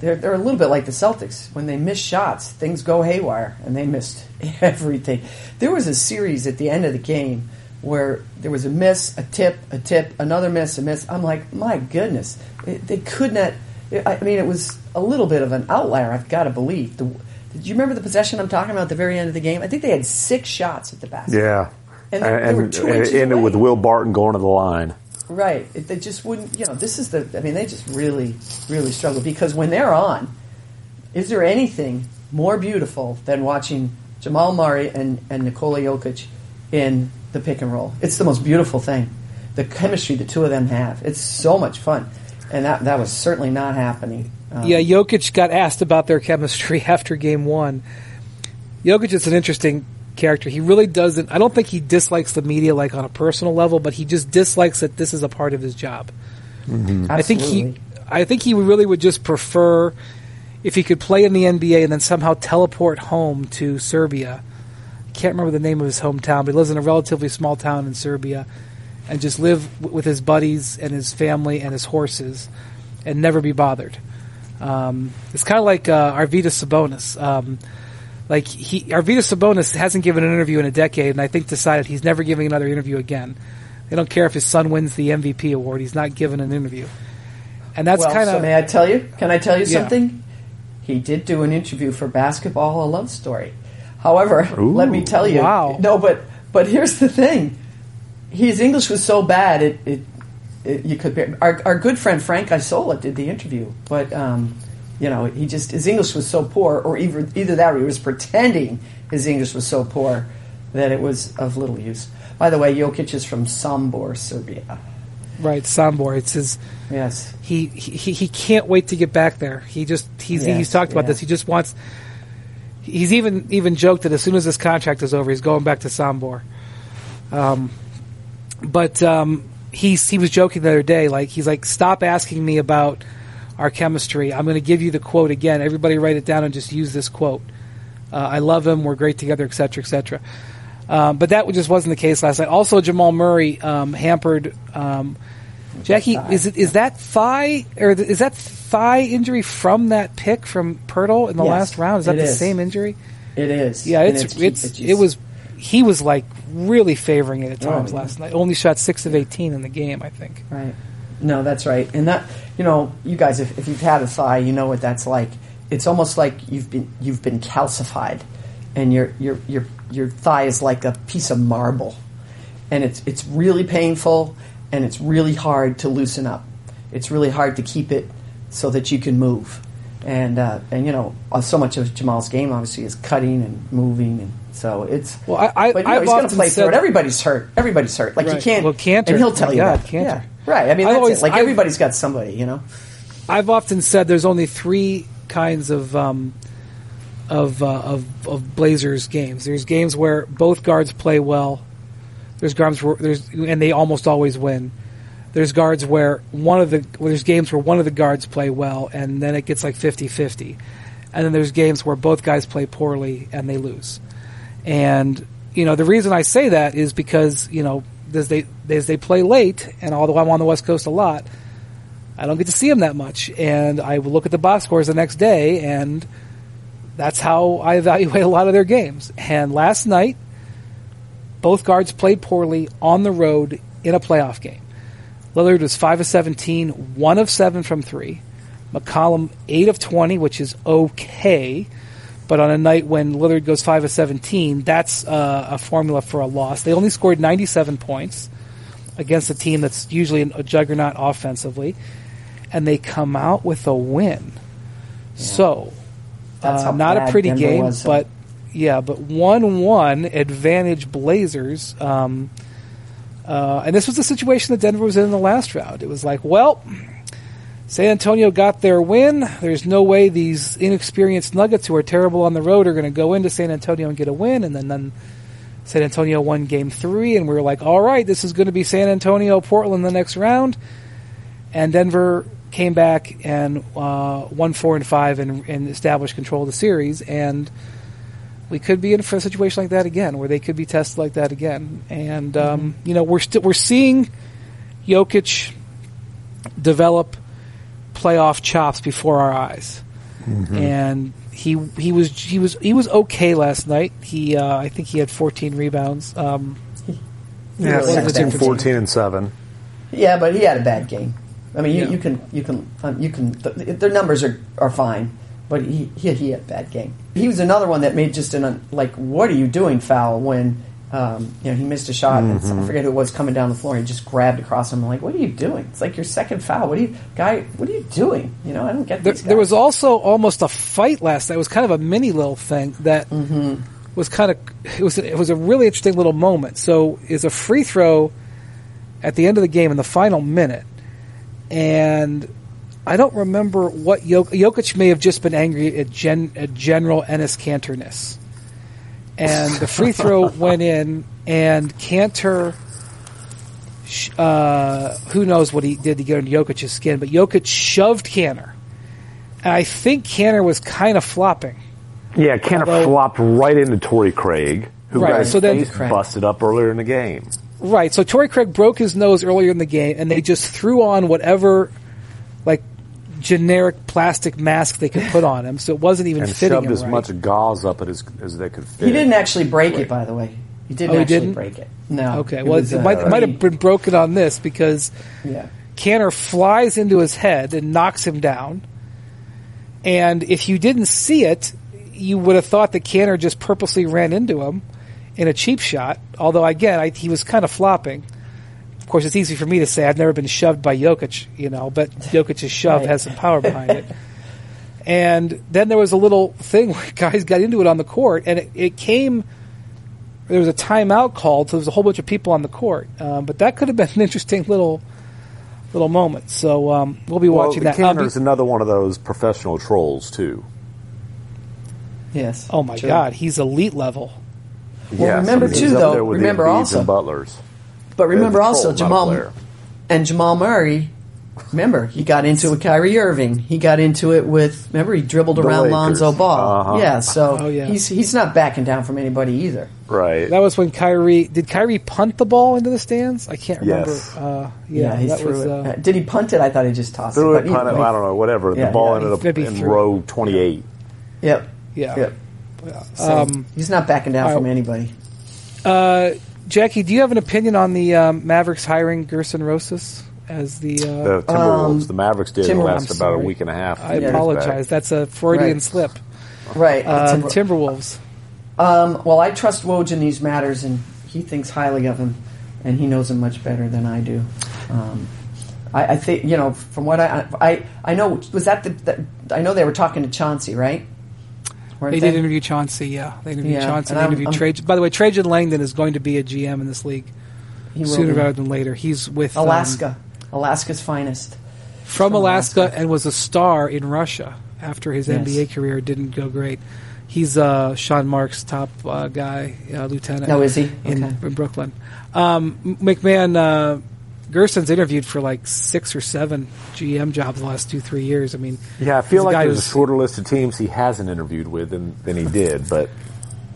They're they're a little bit like the Celtics. When they miss shots, things go haywire, and they missed everything. There was a series at the end of the game where there was a miss, a tip, a tip, another miss, a miss. I'm like, my goodness, it, they could not. It, I mean, it was a little bit of an outlier. I've got to believe. The, did you remember the possession I'm talking about at the very end of the game? I think they had six shots at the basket. Yeah, and they, they were two and, inches and away. with Will Barton going to the line. Right. It, they just wouldn't. You know, this is the. I mean, they just really, really struggle because when they're on, is there anything more beautiful than watching Jamal Murray and and Nikola Jokic in the pick and roll. It's the most beautiful thing. The chemistry the two of them have. It's so much fun. And that, that was certainly not happening. Um, yeah, Jokic got asked about their chemistry after game one. Jokic is an interesting character. He really doesn't, I don't think he dislikes the media like on a personal level, but he just dislikes that this is a part of his job. Mm-hmm. I think he, I think he really would just prefer if he could play in the NBA and then somehow teleport home to Serbia I can't remember the name of his hometown, but he lives in a relatively small town in Serbia, and just live w- with his buddies and his family and his horses, and never be bothered. Um, it's kind of like uh, Arvydas Sabonis. Um, like he, Arvydas Sabonis hasn't given an interview in a decade, and I think decided he's never giving another interview again. They don't care if his son wins the MVP award; he's not giving an interview. And that's well, kind of. So may I tell you? Can I tell you Yeah. something? He did do an interview for Basketball: A Love Story. However, Ooh. let me tell you, Wow. no, but but here's the thing: his English was so bad, it, it, it you could. bear- Our, our good friend Frank Isola did the interview, but um, you know, he just his English was so poor, or either either that, or he was pretending his English was so poor that it was of little use. By the way, Jokic is from Sombor, Serbia. right, Sombor. It's his. Yes. He, he he can't wait to get back there. He just he's Yes, he's talked about yeah. this. He just wants. He's even even joked that as soon as this contract is over, he's going back to Sombor. Um, but um, he's he was joking the other day, like he's like, stop asking me about our chemistry. I'm going to give you the quote again. Everybody write it down and just use this quote. Uh, I love him. We're great together, etc., etc. Um, but that just wasn't the case last night. Also, Jamal Murray um, hampered. Um, Jackie, is it is that thigh or th- is that thigh injury from that pick from Poeltl in the Yes, last round? Is that the is. same injury? It is. Yeah, And it's it's, just- it was he was like really favoring it at Oh, times yeah. last night. Only shot six of eighteen in the game, I think. Right. No, that's right. And that you know, you guys, if, if you've had a thigh, you know what that's like. It's almost like you've been you've been calcified, and your your your your thigh is like a piece of marble, and it's it's really painful, and it's really hard to loosen up. It's really hard to keep it so that you can move. And uh, and you know, uh, so much of Jamal's game obviously is cutting and moving, and so it's. Well, I- I- but, you know, I've he's going to often play through said- it. Everybody's hurt. Everybody's hurt. Like you can't. Well, Kanter- and he'll tell you God, that. Kanter. Yeah. Right. I mean, always- it. Like I've- everybody's got somebody, you know. I've often said there's only three kinds of um, of, uh, of of Blazers games. There's games where both guards play well. There's games where there's and they almost always win. There's guards where one of the well, there's games where one of the guards play well and then it gets like 50-50. And then there's games where both guys play poorly and they lose. And you know the reason I say that is because you know as they as they play late, and although I'm on the West Coast a lot, I don't get to see them that much, and I will look at the box scores the next day, and that's how I evaluate a lot of their games. And last night, both guards played poorly on the road in a playoff game. Lillard was five of 17, one of seven from three. McCollum eight of 20, which is okay, but on a night when Lillard goes five of 17, that's uh, a formula for a loss. They only scored 97 points against a team that's usually a juggernaut offensively, and they come out with a win. So, That's uh, not a pretty Denver game, was, so- but yeah, but one-one advantage Blazers. Um, uh, and this was the situation that Denver was in in the last round. It was like, well, San Antonio got their win. There's no way these inexperienced Nuggets who are terrible on the road are going to go into San Antonio and get a win. And then, then San Antonio won game three, and we were like, all right, this is going to be San Antonio, Portland the next round. And Denver came back and uh, won four and five and, and established control of the series. And we could be in for a situation like that again, where they could be tested like that again. And um, you know, we're still we're seeing Jokic develop playoff chops before our eyes, and he he was he was he was okay last night. He uh, I think he had 14 rebounds. Um, Yeah, What was the six difference? and 14 and 7. Yeah, but he had a bad game. I mean, you, Yeah. you can you can um, you can th- their numbers are, are fine, but he, he he had a bad game. He was another one that made just an like what are you doing foul when um, you know he missed a shot and Mm-hmm. I forget who it was coming down the floor and he just grabbed across him. I'm like, what are you doing? It's like your second foul. What are you guy? What are you doing? You know, I don't get there, these there was also almost a fight last night. It was kind of a mini little thing that was kind of it was it was a really interesting little moment. So is a free throw at the end of the game in the final minute, and I don't remember what Jok- Jokic may have just been angry at, gen, at General Ennis Canterness, and the free throw went in, and Kanter. Uh, who knows what he did to get under Jokic's skin, but Jokic shoved Kanter. And I think Kanter was kind of flopping. Yeah, Kanter Although- flopped right into Torrey Craig, who Right, got his so then- busted up earlier in the game. Right. So Torrey Craig broke his nose earlier in the game, and they just threw on whatever, like, generic plastic mask they could put on him. So it wasn't even And fitting shoved him as right. much gauze up it as, as they could fit. He didn't actually break it, by the way. He didn't Oh, he actually didn't? break it. No. Okay. It Well, was, it uh, might, it might have been broken on this because Yeah. Kanter flies into his head and knocks him down. And if you didn't see it, you would have thought that Kanter just purposely ran into him in a cheap shot. Although, again, I, he was kind of flopping. Of course, it's easy for me to say I've never been shoved by Jokic, you know, but Jokic's shove Right. has some power behind it. And then there was a little thing where guys got into it on the court, and it, it came. There was a timeout called, so there was a whole bunch of people on the court. Um, but that could have been an interesting little little moment. So um, we'll be Well, watching that. Um, Canner's another one of those professional trolls too. Yes. oh my true. God, he's elite level. Well, remember he's too, though, there with the remember also- Butlers. But remember the also troll, not a Jamal player. and Jamal Murray. Remember, he got into it with Kyrie Irving. He got into it with. Remember, he dribbled The around Lakers. Lonzo Ball. Uh-huh. Yeah, so Oh, yeah. he's he's not backing down from anybody either. Right. That was when Kyrie did Kyrie punt the ball into the stands. I can't remember. Yes. Uh, yeah, he that threw was. it. Uh, Did he punt it? I thought he just tossed Threw it. it, but punt it, either way- I don't know, whatever. Yeah, the ball yeah, ended up in threw row 28. Yep. yeah. Yep. So Um, he's not backing down all from anybody. Uh, Jackie, do you have an opinion on the um, Mavericks hiring Gerson Rosas as the? Uh, The Timberwolves, the Mavericks did Timber- last I'm about a week and a half. I apologize. back. That's a Freudian Right. slip. Right. Um, Timber- Timberwolves. Um, well, I trust Woj in these matters, and he thinks highly of him, and he knows him much better than I do. Um, I, I think you know from what I I I know was that the, that I know they were talking to Chauncey, right? Weren't They did interview Chauncey. Yeah, they interviewed Yeah, Chauncey. and They I'm- interviewed Trajan. By the way, Trajan Langdon is going to be a GM in this league sooner rather than later. He's with um, Alaska, Alaska's finest. from from Alaska, Alaska. and was a star in Russia after his Yes. NBA career didn't go great. He's uh, Sean Mark's top uh, guy, uh, lieutenant. No, is he? in, Okay. in Brooklyn? Um, MacMahon uh, Gerson's interviewed for like six or seven GM jobs the last two three years. I mean, Yeah, I feel like there's a shorter list of teams he hasn't interviewed with than, than he did. But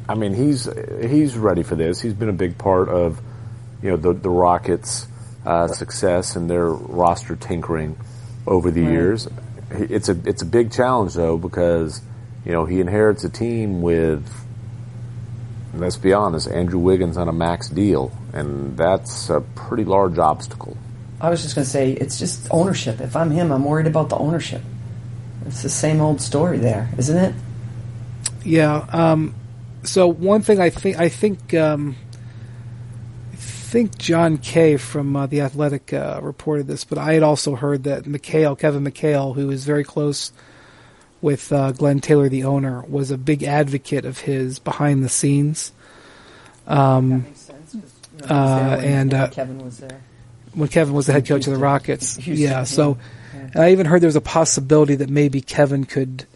I mean, he's he's ready for this. He's been a big part of you know the the Rockets' uh, success and their roster tinkering over the years. It's a it's a big challenge though because you know he inherits a team with let's be honest, Andrew Wiggins on a max deal, and that's a pretty large obstacle. I was just going to say it's just ownership. If I'm him, I'm worried about the ownership. It's the same old story there, isn't it? Yeah. Um, so one thing I think I think um, I think John Kay from uh, the Athletic uh, reported this, but I had also heard that McHale, Kevin McHale, who is very close with uh, Glenn Taylor, the owner, was a big advocate of his behind the scenes. Um, uh, and, when uh, Kevin was there. when Kevin was the head coach of the Rockets. Houston, yeah, so Yeah. and I even heard there was a possibility that maybe Kevin could.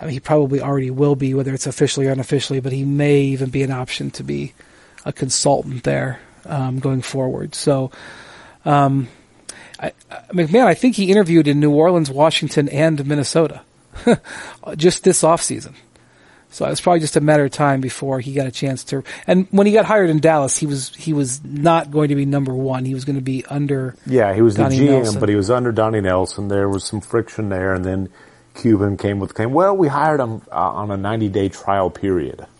I mean, he probably already will be, whether it's officially or unofficially, but he may even be an option to be a consultant there um, going forward. So, um, I, I, MacMahon, I think he interviewed in New Orleans, Washington, and Minnesota just this offseason. So it was probably just a matter of time before he got a chance to. And when he got hired in Dallas, he was he was not going to be number one. He was going to be under. Yeah, he was Donnie the GM, Nelson. but he was under Donnie Nelson. There was some friction there, and then Cuban came with came. Well, we hired him uh, on a ninety day trial period.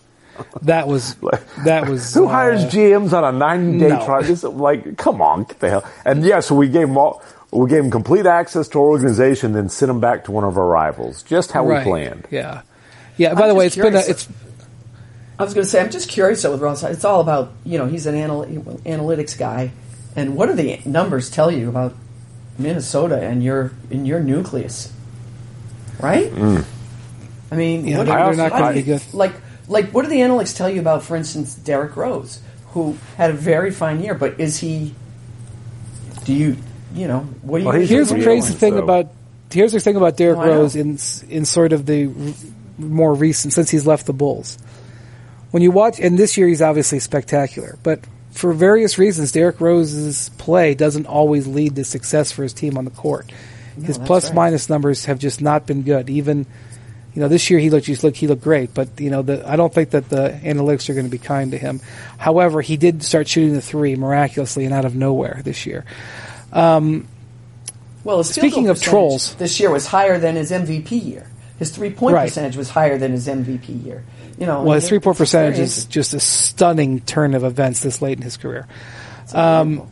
That was that was Who uh, hires GMs on a ninety day no. trial? This like, come on, get the hell. And yeah, so we gave him all. We gave him complete access to our organization, then sent him back to one of our rivals. Just how right. we planned. Yeah, yeah. By I'm the way, just it's been a, it's I was going to say, I'm just curious though with Ross. It's all about you know he's an anal- analytics guy, and what do the numbers tell you about Minnesota and your in your nucleus, right? Mm. I mean, Yeah, what they're- do- they're not gonna be you- good. Like, like what do the analytics tell you about, for instance, Derrick Rose, who had a very fine year, but is he? Do you, you know, what do you? Well, he's here's the crazy ones, thing though. about here's the thing about Derrick Oh, Rose in in sort of the r- more recent since he's left the Bulls. When you watch, and this year he's obviously spectacular, but for various reasons, Derrick Rose's play doesn't always lead to success for his team on the court. his plus right. minus numbers have just not been good. Even you know this year he looked look he looked great, but you know the, I don't think that the analytics are going to be kind to him. However, he did start shooting the three miraculously and out of nowhere this year. Um, well, Speaking of trolls- this year was higher than his MVP year. His three point Right. percentage was higher than his MVP year. You know, Well, his three point percentage is just a stunning turn of events this late in his career. Um,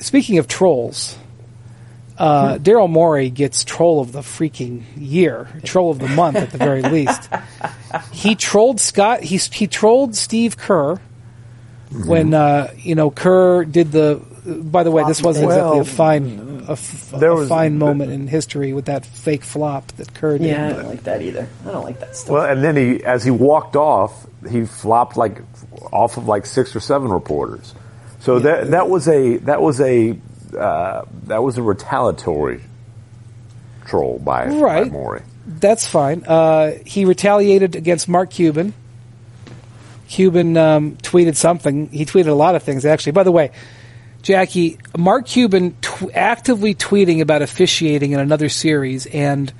speaking of trolls, uh, Daryl Morey gets troll of the freaking year, troll of the month at the very least. He trolled Scott. He he trolled Steve Kerr when uh, you know Kerr did the. By the way, this wasn't exactly a fine a, f- there a was- fine moment in history with that fake flop that Kerr did. Yeah, I don't like that either. I don't like that stuff. Well, and then he, as he walked off, he flopped like off of like six or seven reporters. So that that was a that was a uh, that was a retaliatory troll by, Right. by Morey. That's fine. Uh, he retaliated against Mark Cuban. Cuban um, tweeted something. He tweeted a lot of things, actually. By the way, Jackie, Mark Cuban tw- actively tweeting about officiating in another series and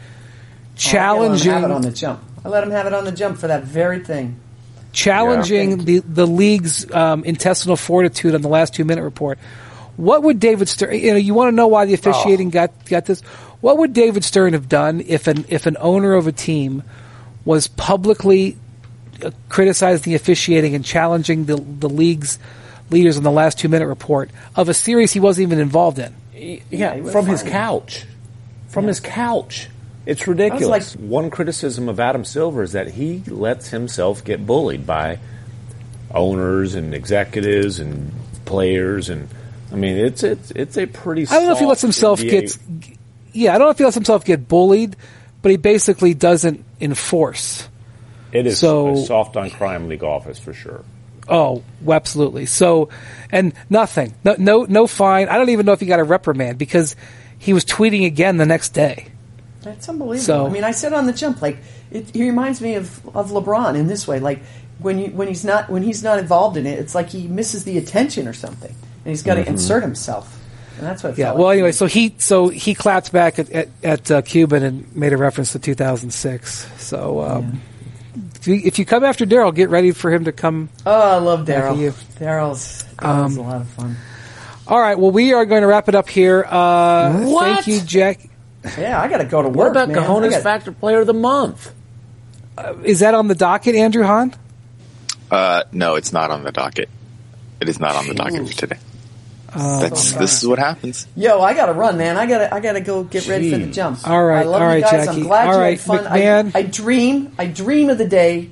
challenging Oh, I let him have it on the jump. I let him have it on the jump for that very thing. challenging Yeah. the the league's um, intestinal fortitude on the last two minute report. What would David Stern? You know, you want to know why the officiating got got this. What would David Stern have done if an if an owner of a team was publicly uh, criticizing the officiating and challenging the the league's leaders on the last two minute report of a series he wasn't even involved in? Yeah, he was from his fine. couch. From his couch. It's ridiculous. like- One criticism of Adam Silver is that he lets himself get bullied by owners and executives and players and I mean it's it's it's a pretty I don't know if he lets himself NBA get. Yeah, I don't know if he lets himself get bullied, but he basically doesn't enforce. it is so- a soft on crime league office for sure. Oh, absolutely. So, and nothing, no, no, no fine. I don't even know if he got a reprimand because he was tweeting again the next day. That's unbelievable. So- I mean, I said on the jump, like it, he reminds me of, of LeBron in this way. Like when you when he's not when he's not involved in it, it's like he misses the attention or something, and he's got to insert himself. And that's what. it Yeah. Well, like. anyway, so he so he clapped back at at, at uh, Cuban and made a reference to 2006. So. Um, you, if you come after Daryl, get ready for him to come. oh, I love Daryl. you. Daryl's Daryl's Um, a lot of fun. All right. Well, we are going to wrap it up here. Uh, What? Thank you, Jack. Yeah, I got to go to work. What work. about man. I Cajonas got- Factor Player of the Month? Is that on the docket, Andrew Han? Uh, no, it's not on the docket. It is not on the docket for today. Uh, That's this is what happens. Yo, I got to run, man. I got to I got to go get ready for the Jeez. jump. All right, I love all you guys. Jackie. I'm glad All you right, had fun. MacMahon. I, I dream I dream of the day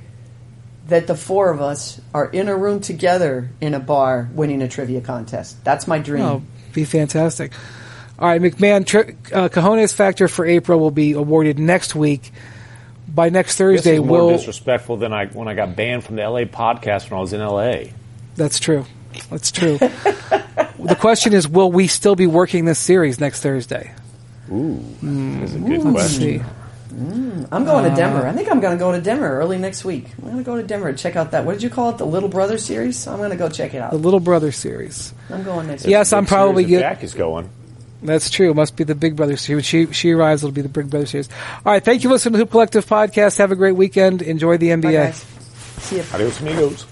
that the four of us are in a room together in a bar winning a trivia contest. That's my dream. Oh, be fantastic. All right, MacMahon, tri- uh, Cajones Factor for April will be awarded next week. By next This Thursday, is more we'll. disrespectful than I when I got banned from the LA podcast when I was in LA. That's true. That's true. the question is, will we still be working this series next Thursday? Ooh, that's a good Let's question. see. I'm going Uh, to Denver. I think I'm going to go to Denver early next week. I'm going to go to Denver and check out that. What did you call it? The Little Brother series. I'm going to go check it out. The Little Brother series. I'm going next. Yes, I'm probably get. Jack is going. That's true. It must be the Big Brother series. When She she arrives. It'll be the Big Brother series. All right. Thank you, for listening to the Hoop Collective podcast. Have a great weekend. Enjoy the NBA. Bye, guys. See you. Adios, amigos.